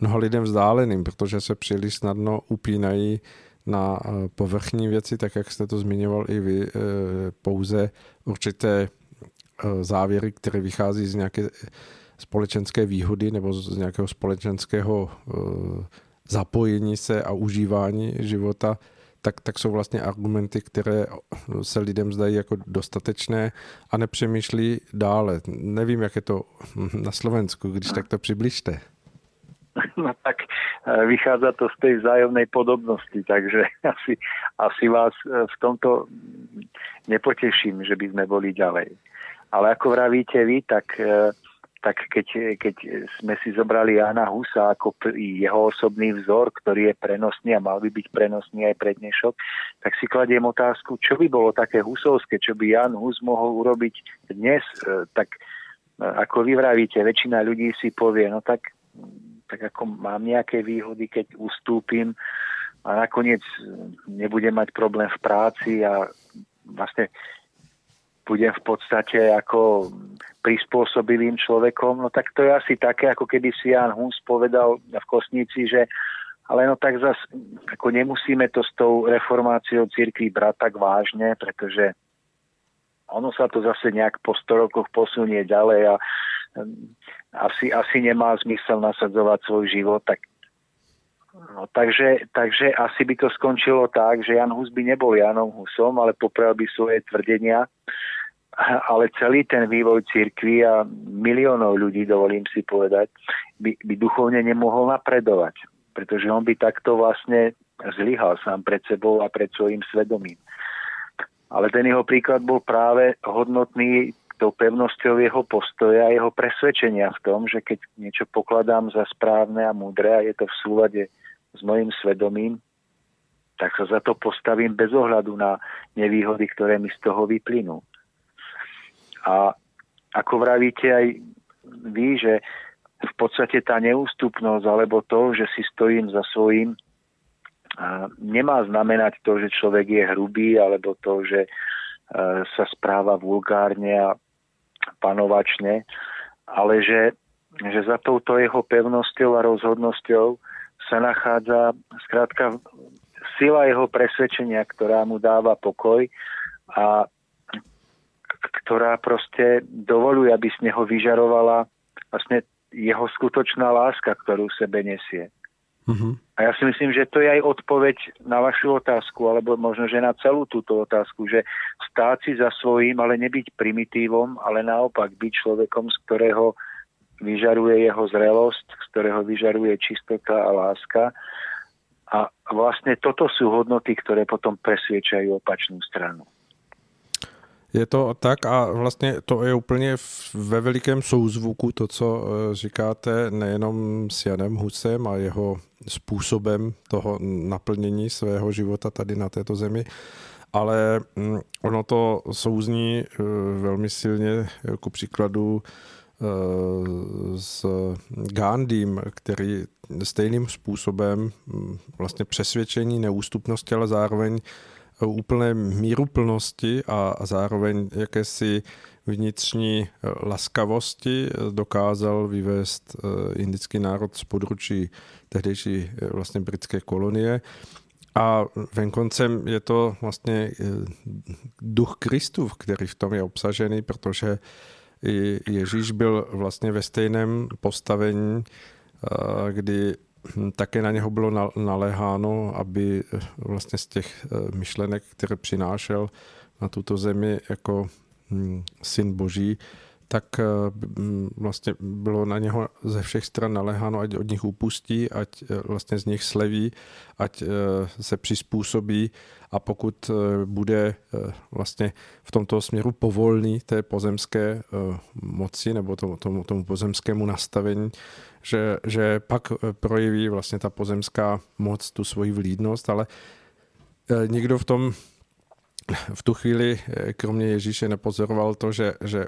mnoha lidem vzdáleným, protože se příliš snadno upínají na povrchní věci, tak jak jste to zmiňoval i vy, pouze určité závěry, které vychází z nějaké společenské výhody nebo z nějakého společenského zapojení se a užívání života, tak, tak jsou vlastně argumenty, které se lidem zdají jako dostatečné a nepřemýšlí dále. Nevím, jak je to na Slovensku, když tak to přibližte. No tak e, vychádza to z tej vzájomnej podobnosti, takže asi, asi vás e, v tomto nepoteším, že by sme boli ďalej. Ale ako vravíte vy, tak e, tak keď, keď sme si zobrali Jana Husa ako jeho osobný vzor, ktorý je prenosný a mal by byť prenosný aj pre dnešok, tak si kladiem otázku, čo by bolo také husovské, čo by Jan Hus mohol urobiť dnes, e, tak e, ako vy vravíte, väčšina ľudí si povie, no tak, tak ako mám nejaké výhody, keď ustúpim a nakoniec nebudem mať problém v práci a vlastne budem v podstate ako prispôsobivým človekom, no tak to je asi také, ako keby si Jan Hus povedal v Kosnici, že ale no tak zas ako nemusíme to s tou reformáciou církvy brať tak vážne, pretože ono sa to zase nejak po 100 rokoch posunie ďalej a asi, asi nemá zmysel nasadzovať svoj život, tak No, takže, takže asi by to skončilo tak, že Jan Hus by nebol Janom Husom, ale poprel by svoje tvrdenia ale celý ten vývoj cirkvi a miliónov ľudí, dovolím si povedať, by, by duchovne nemohol napredovať, pretože on by takto vlastne zlyhal sám pred sebou a pred svojim svedomím. Ale ten jeho príklad bol práve hodnotný tou pevnosťou jeho postoja a jeho presvedčenia v tom, že keď niečo pokladám za správne a múdre a je to v súlade s mojim svedomím, tak sa za to postavím bez ohľadu na nevýhody, ktoré mi z toho vyplynú. A ako vravíte aj vy, že v podstate tá neústupnosť alebo to, že si stojím za svojím, nemá znamenať to, že človek je hrubý alebo to, že sa správa vulgárne a panovačne, ale že, že za touto jeho pevnosťou a rozhodnosťou sa nachádza skrátka sila jeho presvedčenia, ktorá mu dáva pokoj a ktorá proste dovoluje, aby z neho vyžarovala vlastne jeho skutočná láska, ktorú sebe nesie. Mm-hmm. A ja si myslím, že to je aj odpoveď na vašu otázku, alebo možno, že na celú túto otázku, že stáť si za svojím, ale nebyť primitívom, ale naopak byť človekom, z ktorého vyžaruje jeho zrelosť, z ktorého vyžaruje čistota a láska. A vlastne toto sú hodnoty, ktoré potom presviečajú opačnú stranu. Je to tak a vlastně to je úplně ve velikém souzvuku to, co eh, říkáte nejenom s Janem Husem a jeho způsobem toho naplnění svého života tady na této zemi, ale mm, ono to souzní eh, velmi silně, jako příkladu s Gandhim, který stejným způsobem mm, vlastně přesvědčení neústupnosti, ale zároveň úplné míruplnosti a, a zároveň jakési vnitřní eh, laskavosti eh, dokázal vyvést eh, indický národ z područí tehdejší vlastně britské kolonie. A venkoncem je to vlastně duch Kristův, který v tom je obsažený, protože i Ježíš byl vlastně ve stejném postavení, kdy také na něho bylo naléháno, aby eh, vlastně z těch eh, myšlenek, které přinášel na tuto zemi jako hm, syn boží, tak eh, hm, vlastně bylo na něho ze všech stran naléháno, ať od nich upustí, ať vlastně z nich sleví, ať se přizpůsobí. A pokud bude vlastně v tomto směru povolný té pozemské moci nebo tomu, tomu, tomu pozemskému nastavení, že, že pak eh, projeví vlastně ta pozemská moc tu svoji vlídnost, ale eh, nikdo v tom v tu chvíli, eh, kromě Ježíše, nepozoroval to, že, že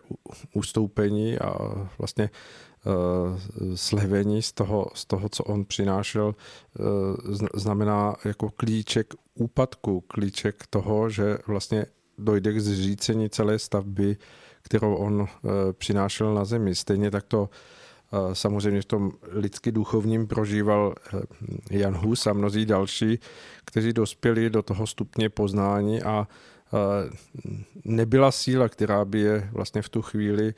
ustoupení a vlastně slevení z toho, z toho, co on přinášel, znamená jako klíček úpadku, klíček toho, že vlastně dojde k zřícení celé stavby, kterou on přinášel na zemi. Stejně tak to samozřejmě v tom lidsky duchovním prožíval Jan Hus a mnozí další, kteří dospěli do toho stupně poznání a nebyla síla, která by je vlastně v tu chvíli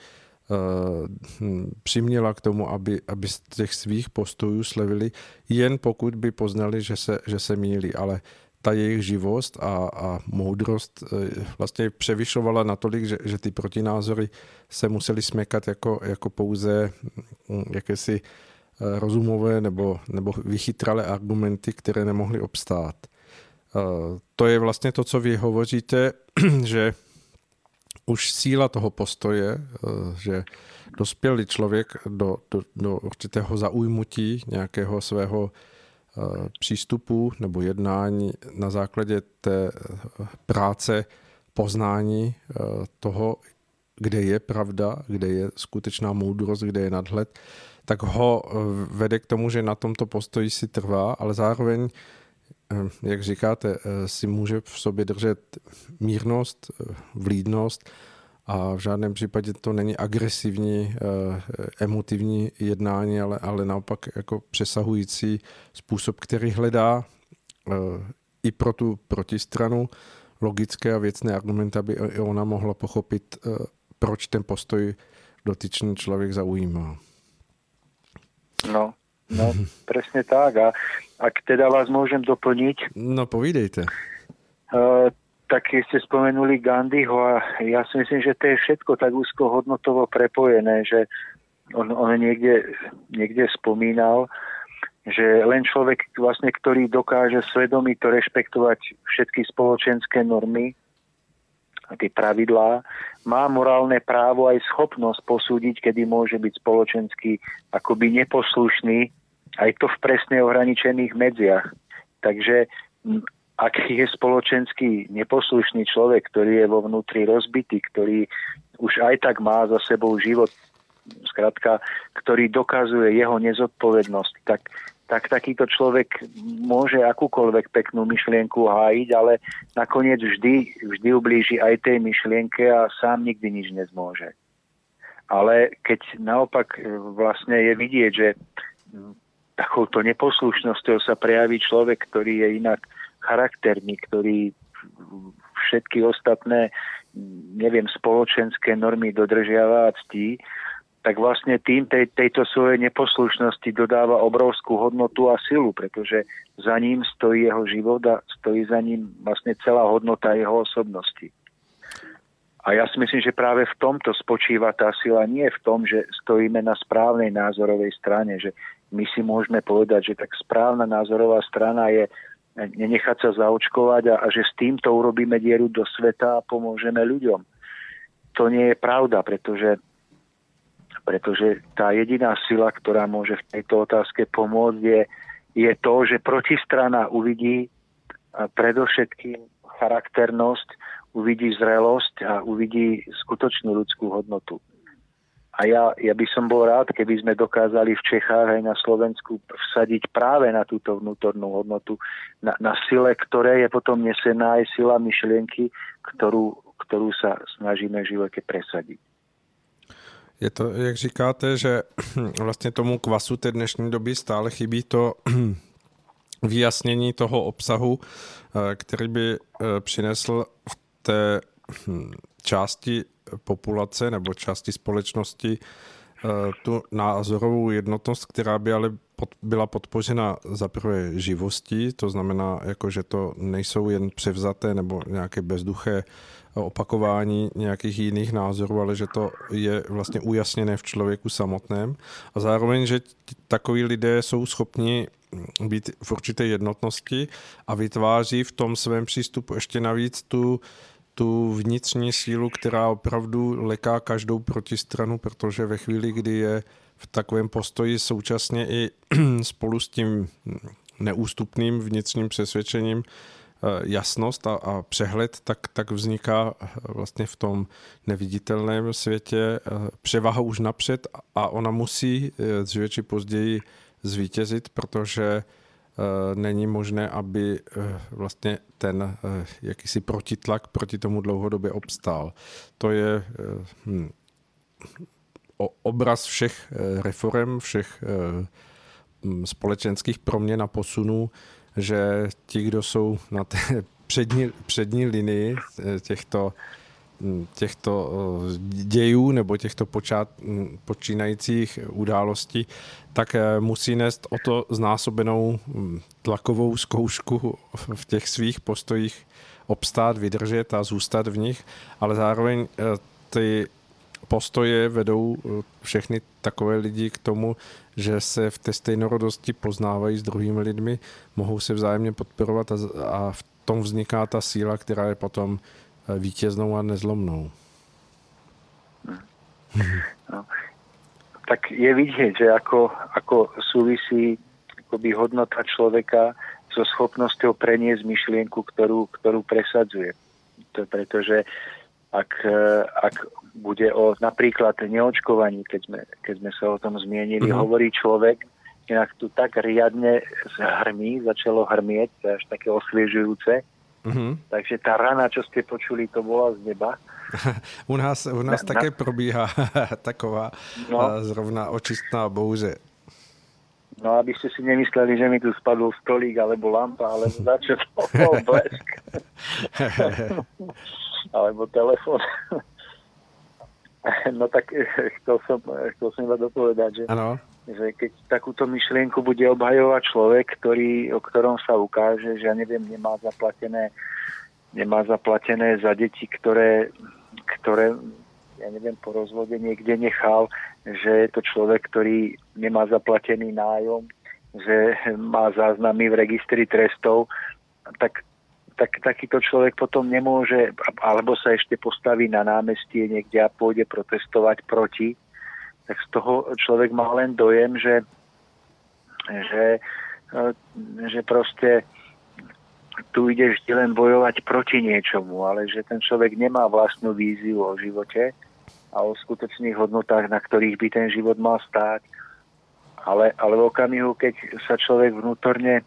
přiměla k tomu, aby, aby z těch svých postojů slevili, jen pokud by poznali, že se, že se mílí. Ale ta jejich živost a, a moudrost e, vlastně převyšovala natolik, že, že ty protinázory se museli směkat jako, jako pouze mm, jakési e, rozumové nebo, nebo vychytralé argumenty, které nemohly obstát. Eh, to je vlastně to, co vy hovoříte, že už síla toho postoje, eh, že dospělý člověk do, do, do určitého zaujmutí nějakého svého eh, přístupu nebo jednání na základě té práce poznání toho, kde je pravda, kde je skutečná moudrost, kde je nadhled, tak ho vede k tomu, že na tomto postoji si trvá, ale zároveň Eh, jak říkáte, eh, si může v sobě držet mírnost, eh, vlídnost a v žádném případě to není agresivní, emotivní jednání, ale, ale naopak jako přesahující způsob, který hledá i pro tu protistranu logické a věcné argumenty, aby i ona mohla pochopit, proč ten postoj dotyčný člověk zaujímá. No, no, presne tak. A ak teda vás môžem doplniť. No povídejte. Uh, tak ste spomenuli Gandhiho a ja si myslím, že to je všetko tak úzko hodnotovo prepojené, že on, on niekde, niekde spomínal, že len človek, vlastne, ktorý dokáže svedomito rešpektovať všetky spoločenské normy a tie pravidlá, má morálne právo aj schopnosť posúdiť, kedy môže byť spoločensky akoby neposlušný aj to v presne ohraničených medziach. Takže ak je spoločenský neposlušný človek, ktorý je vo vnútri rozbitý, ktorý už aj tak má za sebou život, zkrátka, ktorý dokazuje jeho nezodpovednosť, tak, tak takýto človek môže akúkoľvek peknú myšlienku hájiť, ale nakoniec vždy, vždy ublíži aj tej myšlienke a sám nikdy nič nezmôže. Ale keď naopak e, vlastne je vidieť, že takouto neposlušnosťou sa prejaví človek, ktorý je inak charakterný, ktorý všetky ostatné, neviem, spoločenské normy dodržiava a ctí, tak vlastne tým tej, tejto svojej neposlušnosti dodáva obrovskú hodnotu a silu, pretože za ním stojí jeho život a stojí za ním vlastne celá hodnota jeho osobnosti. A ja si myslím, že práve v tomto spočíva tá sila, nie v tom, že stojíme na správnej názorovej strane, že my si môžeme povedať, že tak správna názorová strana je nenechať sa zaočkovať a, a že s týmto urobíme dieru do sveta a pomôžeme ľuďom. To nie je pravda, pretože, pretože tá jediná sila, ktorá môže v tejto otázke pomôcť, je, je to, že protistrana uvidí predovšetkým charakternosť, uvidí zrelosť a uvidí skutočnú ľudskú hodnotu. A ja, ja by som bol rád, keby sme dokázali v Čechách aj na Slovensku vsadiť práve na túto vnútornú hodnotu, na, na sile, ktoré je potom nesená aj sila myšlienky, ktorú, ktorú sa snažíme v živote presadiť. Je to, jak říkáte, že vlastně tomu kvasu té dnešní doby stále chybí to vyjasnění toho obsahu, eh, který by eh, přinesl v té části populace nebo části společnosti eh, tu názorovou jednotnost, která by ale pod, byla podpořena za prvé živostí, to znamená, jako, že to nejsou jen převzaté nebo nějaké bezduché opakování nějakých jiných názorů, ale že to je vlastně ujasněné v člověku samotném. A zároveň, že takoví lidé jsou schopni být v určité jednotnosti a vytváří v tom svém přístupu ještě navíc tu tu vnitřní sílu, která opravdu leká každou protistranu, protože ve chvíli, kdy je v takovém postoji současně i spolu s tím neústupným vnitřním přesvědčením jasnost a, a přehled, tak, tak vzniká vlastně v tom neviditelném světě převaha už napřed a ona musí dříve později zvítězit, protože není možné, aby vlastně ten jakýsi protitlak proti tomu dlouhodobě obstál. To je hm, obraz všech reform, všech společenských proměn a posunů, že ti, kdo jsou na té přední, přední linii eh, těchto, hm, těchto eh, dějů nebo těchto počát, hm, počínajících událostí, tak eh, musí nést o to znásobenou hm, tlakovou zkoušku v těch svých postojích obstát, vydržet a zůstat v nich, ale zároveň ty postoje vedou všechny takové lidi k tomu, že se v té stejnorodosti poznávají s druhými lidmi, mohou se vzájemně podporovat a, a v tom vzniká ta síla, která je potom eh, vítěznou a nezlomnou. No. Tak je vidět, že jako, jako souvisí akoby hodnota člověka so schopnosťou preniesť myšlienku, ktorú, ktorú presadzuje. To pretože ak, eh, ak bude o napríklad neočkovaní, keď sme, keď sme sa o tom zmienili, mm-hmm. hovorí človek, inak tu tak riadne zhrmí, začalo hrmieť, to je až také osviežujúce. Mm-hmm. Takže tá rana, čo ste počuli, to bola z neba. u nás, u nás na, také na... probíhá taková no. zrovna očistná bouře. No, aby ste si nemysleli, že mi tu spadol stolík alebo lampa, alebo začal blesk. alebo telefon. no tak chcel som, chcel som iba dopovedať, že, ano. Že keď takúto myšlienku bude obhajovať človek, ktorý, o ktorom sa ukáže, že ja neviem, nemá zaplatené, nemá zaplatené za deti, ktoré, ktoré ja neviem, po rozvode niekde nechal, že je to človek, ktorý nemá zaplatený nájom, že má záznamy v registri trestov, tak tak takýto človek potom nemôže, alebo sa ešte postaví na námestie niekde a pôjde protestovať proti, tak z toho človek má len dojem, že, že, e, že proste tu ide vždy len bojovať proti niečomu, ale že ten človek nemá vlastnú víziu o živote a o skutočných hodnotách, na ktorých by ten život mal stáť. Ale, ale v okamihu, keď sa človek vnútorne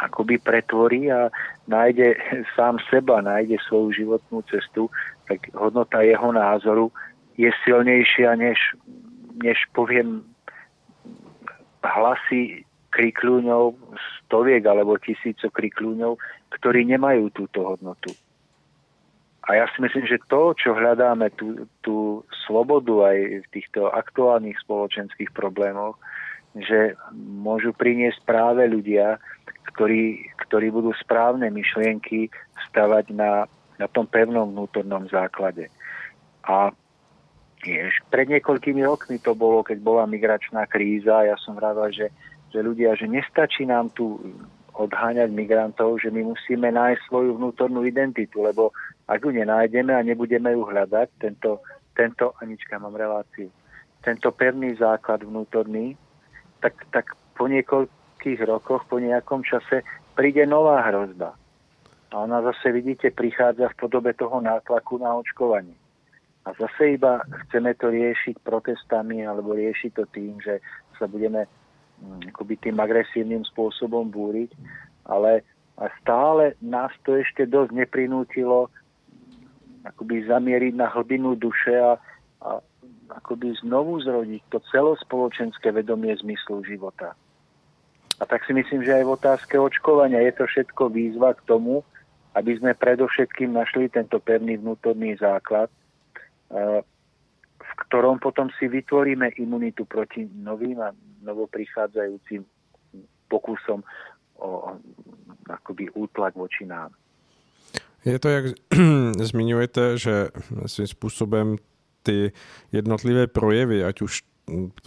akoby pretvorí a nájde sám seba, nájde svoju životnú cestu, tak hodnota jeho názoru je silnejšia než, než poviem hlasy krikľúňov, stoviek alebo tisícov krikľúňov, ktorí nemajú túto hodnotu. A ja si myslím, že to, čo hľadáme, tú, tú slobodu aj v týchto aktuálnych spoločenských problémoch, že môžu priniesť práve ľudia, ktorí, ktorí budú správne myšlienky stavať na, na tom pevnom vnútornom základe. A jež, pred niekoľkými rokmi to bolo, keď bola migračná kríza, ja som vravel, že, že ľudia, že nestačí nám tu odháňať migrantov, že my musíme nájsť svoju vnútornú identitu, lebo ak ju nenájdeme a nebudeme ju hľadať, tento, tento Anička, mám reláciu, tento pevný základ vnútorný, tak, tak po niekoľ, niekoľkých rokoch, po nejakom čase príde nová hrozba. A ona zase, vidíte, prichádza v podobe toho nátlaku na očkovanie. A zase iba chceme to riešiť protestami alebo riešiť to tým, že sa budeme hm, akoby tým agresívnym spôsobom búriť, ale stále nás to ešte dosť neprinútilo akoby zamieriť na hlbinu duše a, a akoby znovu zrodiť to celospoločenské vedomie zmyslu života. A tak si myslím, že aj v otázke očkovania je to všetko výzva k tomu, aby sme predovšetkým našli tento pevný vnútorný základ, v ktorom potom si vytvoríme imunitu proti novým a novoprichádzajúcim pokusom o akoby útlak voči nám. Je to, jak zmiňujete, že svým způsobem ty jednotlivé projevy, ať už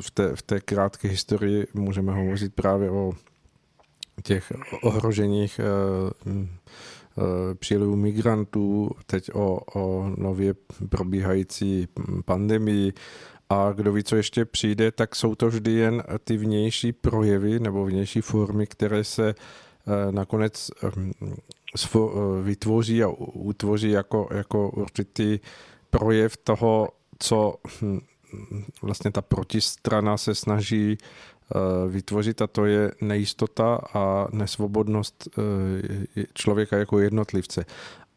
v té, v té krátké historii můžeme hovořit právě o těch ohroženích eh, přílivu migrantů, teď o, o nově probíhající pandemii. A kdo ví, co ještě přijde, tak jsou to vždy jen ty vnější projevy nebo vnější formy, které se nakonec vytvoří a utvoří jako, jako určitý projev toho, co hm, vlastně ta protistrana se snaží vytvořit a to je nejistota a nesvobodnost člověka jako jednotlivce.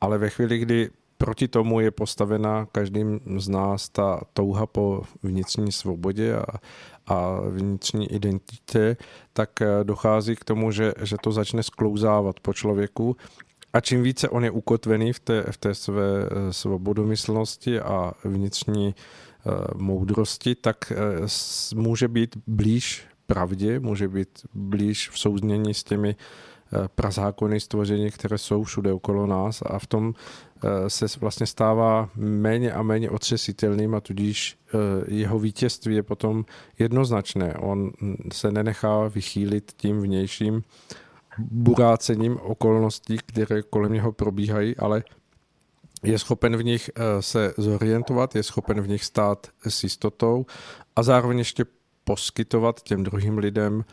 Ale ve chvíli, kdy proti tomu je postavena každým z nás ta touha po vnitřní svobodě a, a vnitřní identitě, tak eh, dochází k tomu, že, že to začne sklouzávat po člověku a čím více on je ukotvený v té, v té své eh, svobodomyslnosti a vnitřní moudrosti, tak může být blíž pravdě, může být blíž v souznění s těmi prazákony stvoření, které jsou všude okolo nás a v tom Eh, se vlastně stává méně a méně otřesitelným a tudíž eh, jeho vítězství je potom jednoznačné. On se nenechá vychýlit tím vnějším burácením okolností, které kolem něho probíhají, ale je schopen v nich eh, se zorientovat, je schopen v nich stát s jistotou a zároveň ještě poskytovat těm druhým lidem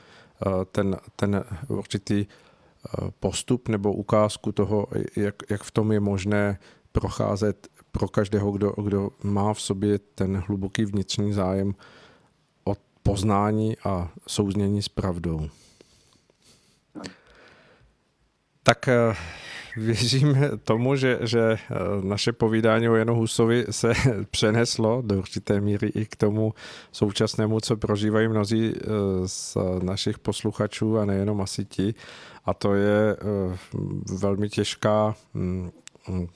ten, ten určitý postup nebo ukázku toho, jak, jak v tom je možné procházet pro každého, kdo, kdo má v sobě ten hluboký vnitřní zájem o poznání a souznění s pravdou. Tak eh, věřím tomu, že, že eh, naše povídání o Janu Husovi se přeneslo do určité míry i k tomu současnému, co prožívají mnozí eh, z našich posluchačů a nejenom asi ti. A to je velmi těžká mm, mm,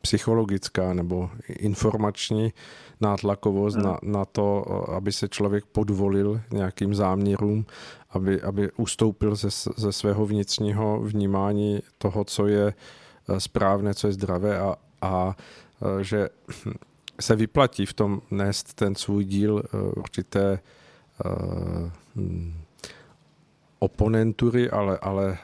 psychologická nebo informační nátlakovost na, na to, aby se člověk podvolil nějakým záměrům, aby, aby ustoupil ze, ze svého vnitřního vnímání toho, co je eh, správné, co je zdravé a, a eh, že se vyplatí v tom nést ten svůj díl eh, určité hm, oponentury, ale, ale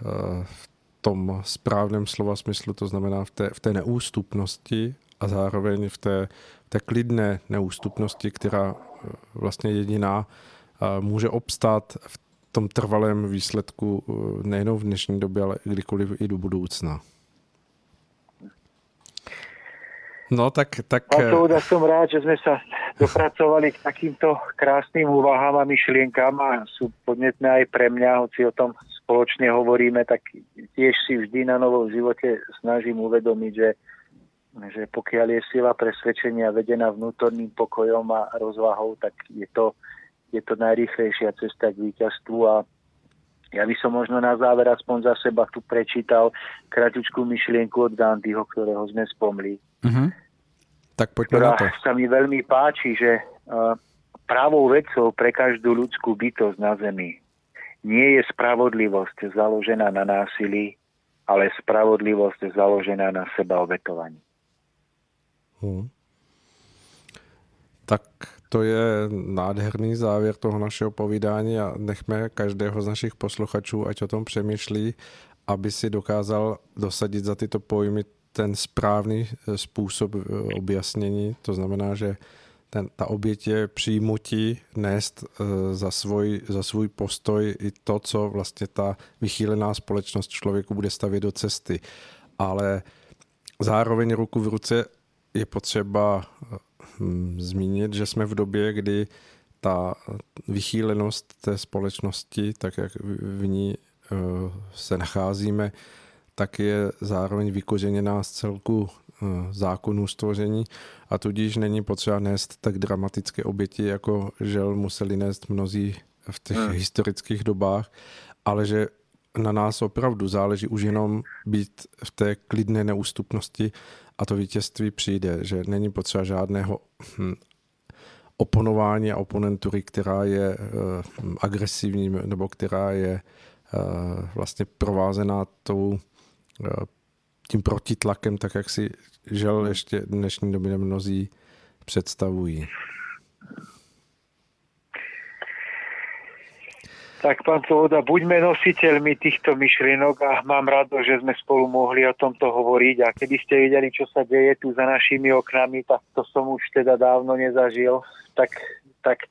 v tom správném slova smyslu, to znamená v té, v té neústupnosti a zároveň v té, té klidné neústupnosti, která eh, vlastně jediná eh, může obstát v tom trvalém výsledku eh, nejenom v dnešní době, ale kdykoliv i do budoucna. No tak... tak... Souda, som rád, že sme sa dopracovali k takýmto krásnym úvahám a myšlienkám a sú podnetné aj pre mňa, hoci o tom spoločne hovoríme, tak tiež si vždy na novom živote snažím uvedomiť, že, že pokiaľ je sila presvedčenia vedená vnútorným pokojom a rozvahou, tak je to, je to najrýchlejšia cesta k víťazstvu a ja by som možno na záver aspoň za seba tu prečítal kratučkú myšlienku od Gandhiho, ktorého sme spomli. Uh-huh. Tak poďme na to. sa mi veľmi páči, že uh, pravou vecou pre každú ľudskú bytosť na Zemi nie je spravodlivosť založená na násilí, ale spravodlivosť založená na seba obetovaní. Hmm. Tak to je nádherný závěr toho našeho povídání a nechme každého z našich posluchačů, ať o tom přemýšlí, aby si dokázal dosadit za tyto pojmy ten správný eh, způsob eh, objasnění. To znamená, že ten, ta oběť je přijmutí nést uh, za, svůj, za svůj postoj i to, co vlastně ta vychýlená společnost člověku bude stavět do cesty. Ale zároveň ruku v ruce je potřeba hm, zmínit, že jsme v době, kdy ta vychýlenost té společnosti, tak jak v ní uh, se nacházíme, tak je zároveň vykořeněná z celku Eh, zákonů stvoření a tudíž není potřeba nést tak dramatické oběti, jako žel museli nést mnozí v těch hmm. historických dobách, ale že na nás opravdu záleží už jenom být v té klidné neústupnosti a to vítězství přijde, že není potřeba žádného hm, oponování a oponentury, která je uh, agresivní nebo která je uh, vlastně provázená tou uh, tím protitlakem, tak jak si žel ještě dnešní době mnozí představují. Tak pán Svoboda, buďme nositeľmi týchto myšlienok a mám rado, že sme spolu mohli o tomto hovoriť a keby ste videli, čo sa deje tu za našimi oknami, tak to som už teda dávno nezažil. Tak, tak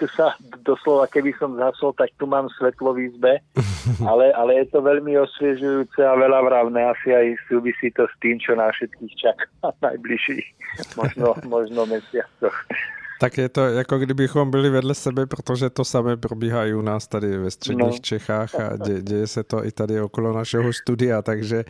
tu sa doslova, keby som zasol, tak tu mám svetlo v izbe, ale, ale je to veľmi osviežujúce a veľa vravné. Asi aj súvisí to s tým, čo na všetkých čaká najbližších možno, možno mesiacoch. Tak je to jako kdybychom byli vedle sebe, protože to samé probíhá i u nás tady ve středních no. Čechách a dě, děje se to i tady okolo našeho studia, takže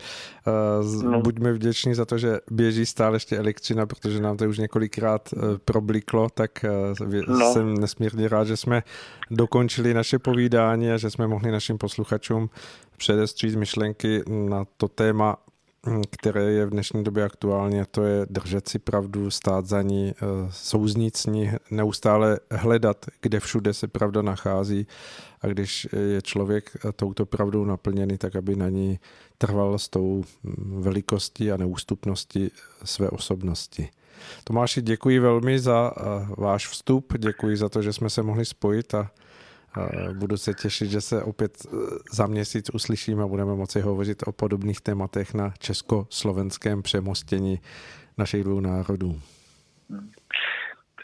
uh, no. buďme vděční za to, že běží stále ještě elektřina, protože nám to už několikrát uh, probliklo, tak uh, no. jsem nesmírně rád, že jsme dokončili naše povídání a že jsme mohli našim posluchačům předestřít myšlenky na to téma které je v dnešní době aktuální, a to je držet si pravdu, stát za ní, eh, souznít s ní, neustále hledat, kde všude se pravda nachází a když je člověk eh, touto pravdou naplněný, tak aby na ní trval s tou mm, velikostí a neústupností své osobnosti. Tomáši, děkuji velmi za eh, váš vstup, děkuji za to, že jsme se mohli spojit a Budu se těšit, že se opět e, za měsíc uslyšíme a budeme moci hovořit o podobných tématech na československém přemostění našich dvou národů.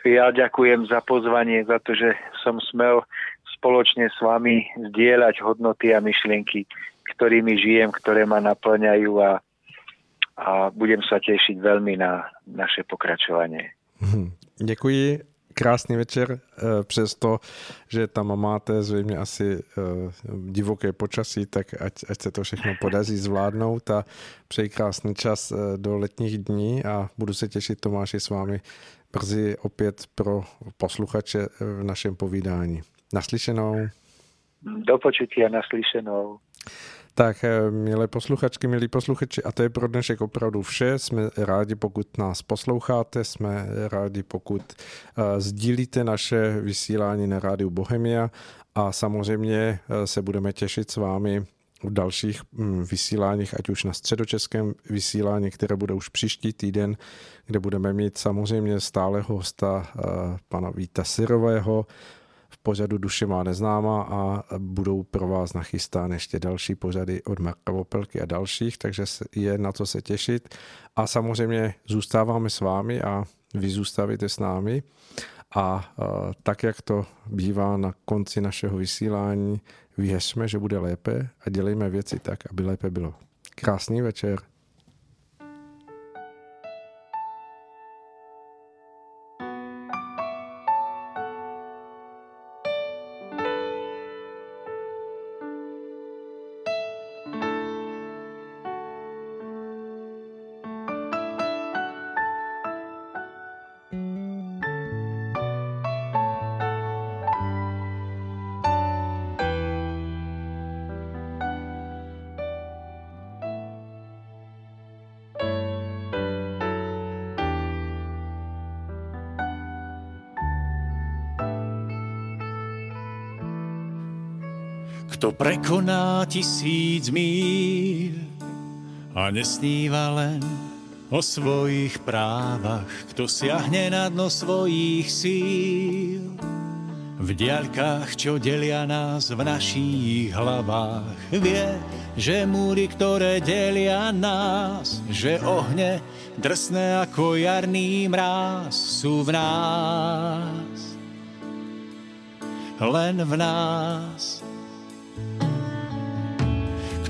Ja ďakujem za pozvanie, za to, že som smel spoločne s vami zdieľať hodnoty a myšlienky, ktorými žijem, ktoré ma naplňajú a, a budem sa tešiť veľmi na naše pokračovanie. Děkuji krásný večer, eh, přesto, že tam máte zřejmě asi eh, divoké počasí, tak ať, ať se to všechno podaří zvládnout a přeji krásný čas eh, do letních dní a budu se těšit Tomáši s vámi brzy opět pro posluchače v našem povídání. Naslyšenou. Do počutí a naslyšenou. Tak, eh, milé posluchačky, milí posluchači, a to je pro dnešek opravdu vše. Jsme rádi, pokud nás posloucháte, jsme rádi, pokud uh, sdílíte naše vysílání na rádiu Bohemia. A samozřejmě uh, se budeme těšit s vámi v dalších um, vysíláních, ať už na středočeském vysílání, které bude už příští týden, kde budeme mít samozřejmě stáleho hosta pana Víta Syrového, pořadu Duše má neznáma a budou pro vás nachystány ještě další pořady od Marka Vopelky a dalších, takže je na co se těšit. A samozřejmě zůstáváme s vámi a vy zůstavíte s námi. A tak, jak to bývá na konci našeho vysílání, věřme, že bude lépe a dělejme věci tak, aby lépe bylo. Krásný večer. Kto prekoná tisíc míl a nesníva len o svojich právach, kto siahne na dno svojich síl. V diaľkách, čo delia nás v našich hlavách, vie, že múry, ktoré delia nás, že ohne drsné ako jarný mráz sú v nás. Len v nás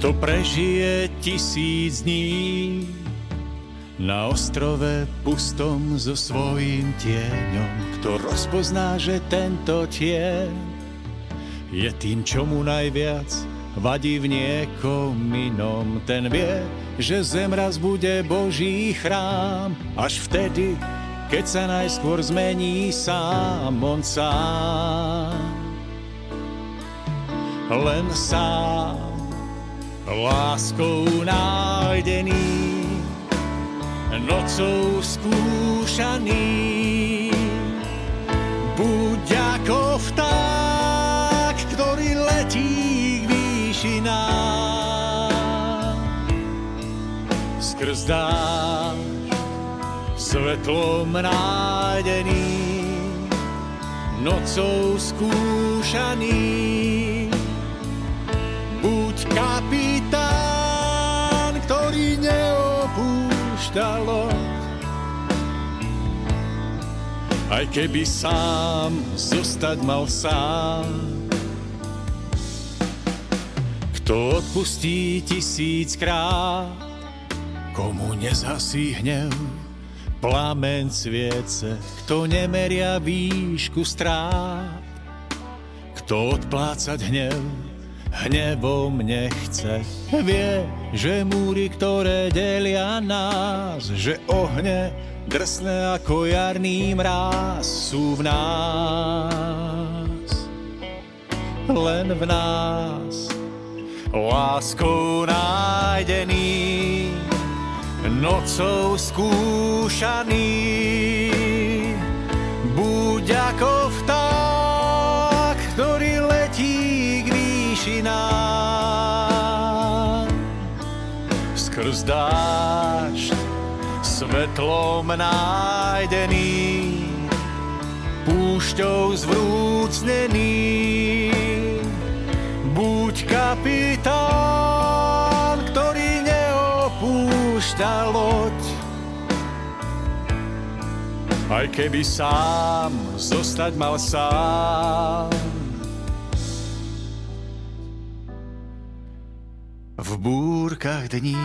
kto prežije tisíc dní na ostrove pustom so svojím tieňom, kto rozpozná, že tento tieň je tým, čo mu najviac vadí v niekom inom. Ten vie, že zem raz bude Boží chrám, až vtedy, keď sa najskôr zmení sám on sám. Len sám láskou nájdený, nocou skúšaný. Buď ako vták, ktorý letí k výšinám. Skrz dáš svetlom nájdený, nocou skúšaný buď kapitán, A Aj keby sám zostať mal sám. Kto odpustí tisíckrát, komu nezhasí hnev, plamen sviece, kto nemeria výšku strát, kto odplácať hnev, hnevom nechce. Vie, že múry, ktoré delia nás, že ohne drsné ako jarný mráz sú v nás. Len v nás, láskou nájdený, nocou skúšaný. Buď ako vták, Skrz dážď svetlom nájdený, púšťou zvrúcnený. Buď kapitán, ktorý neopúšťa loď, aj keby sám zostať mal sám. V búrkach dní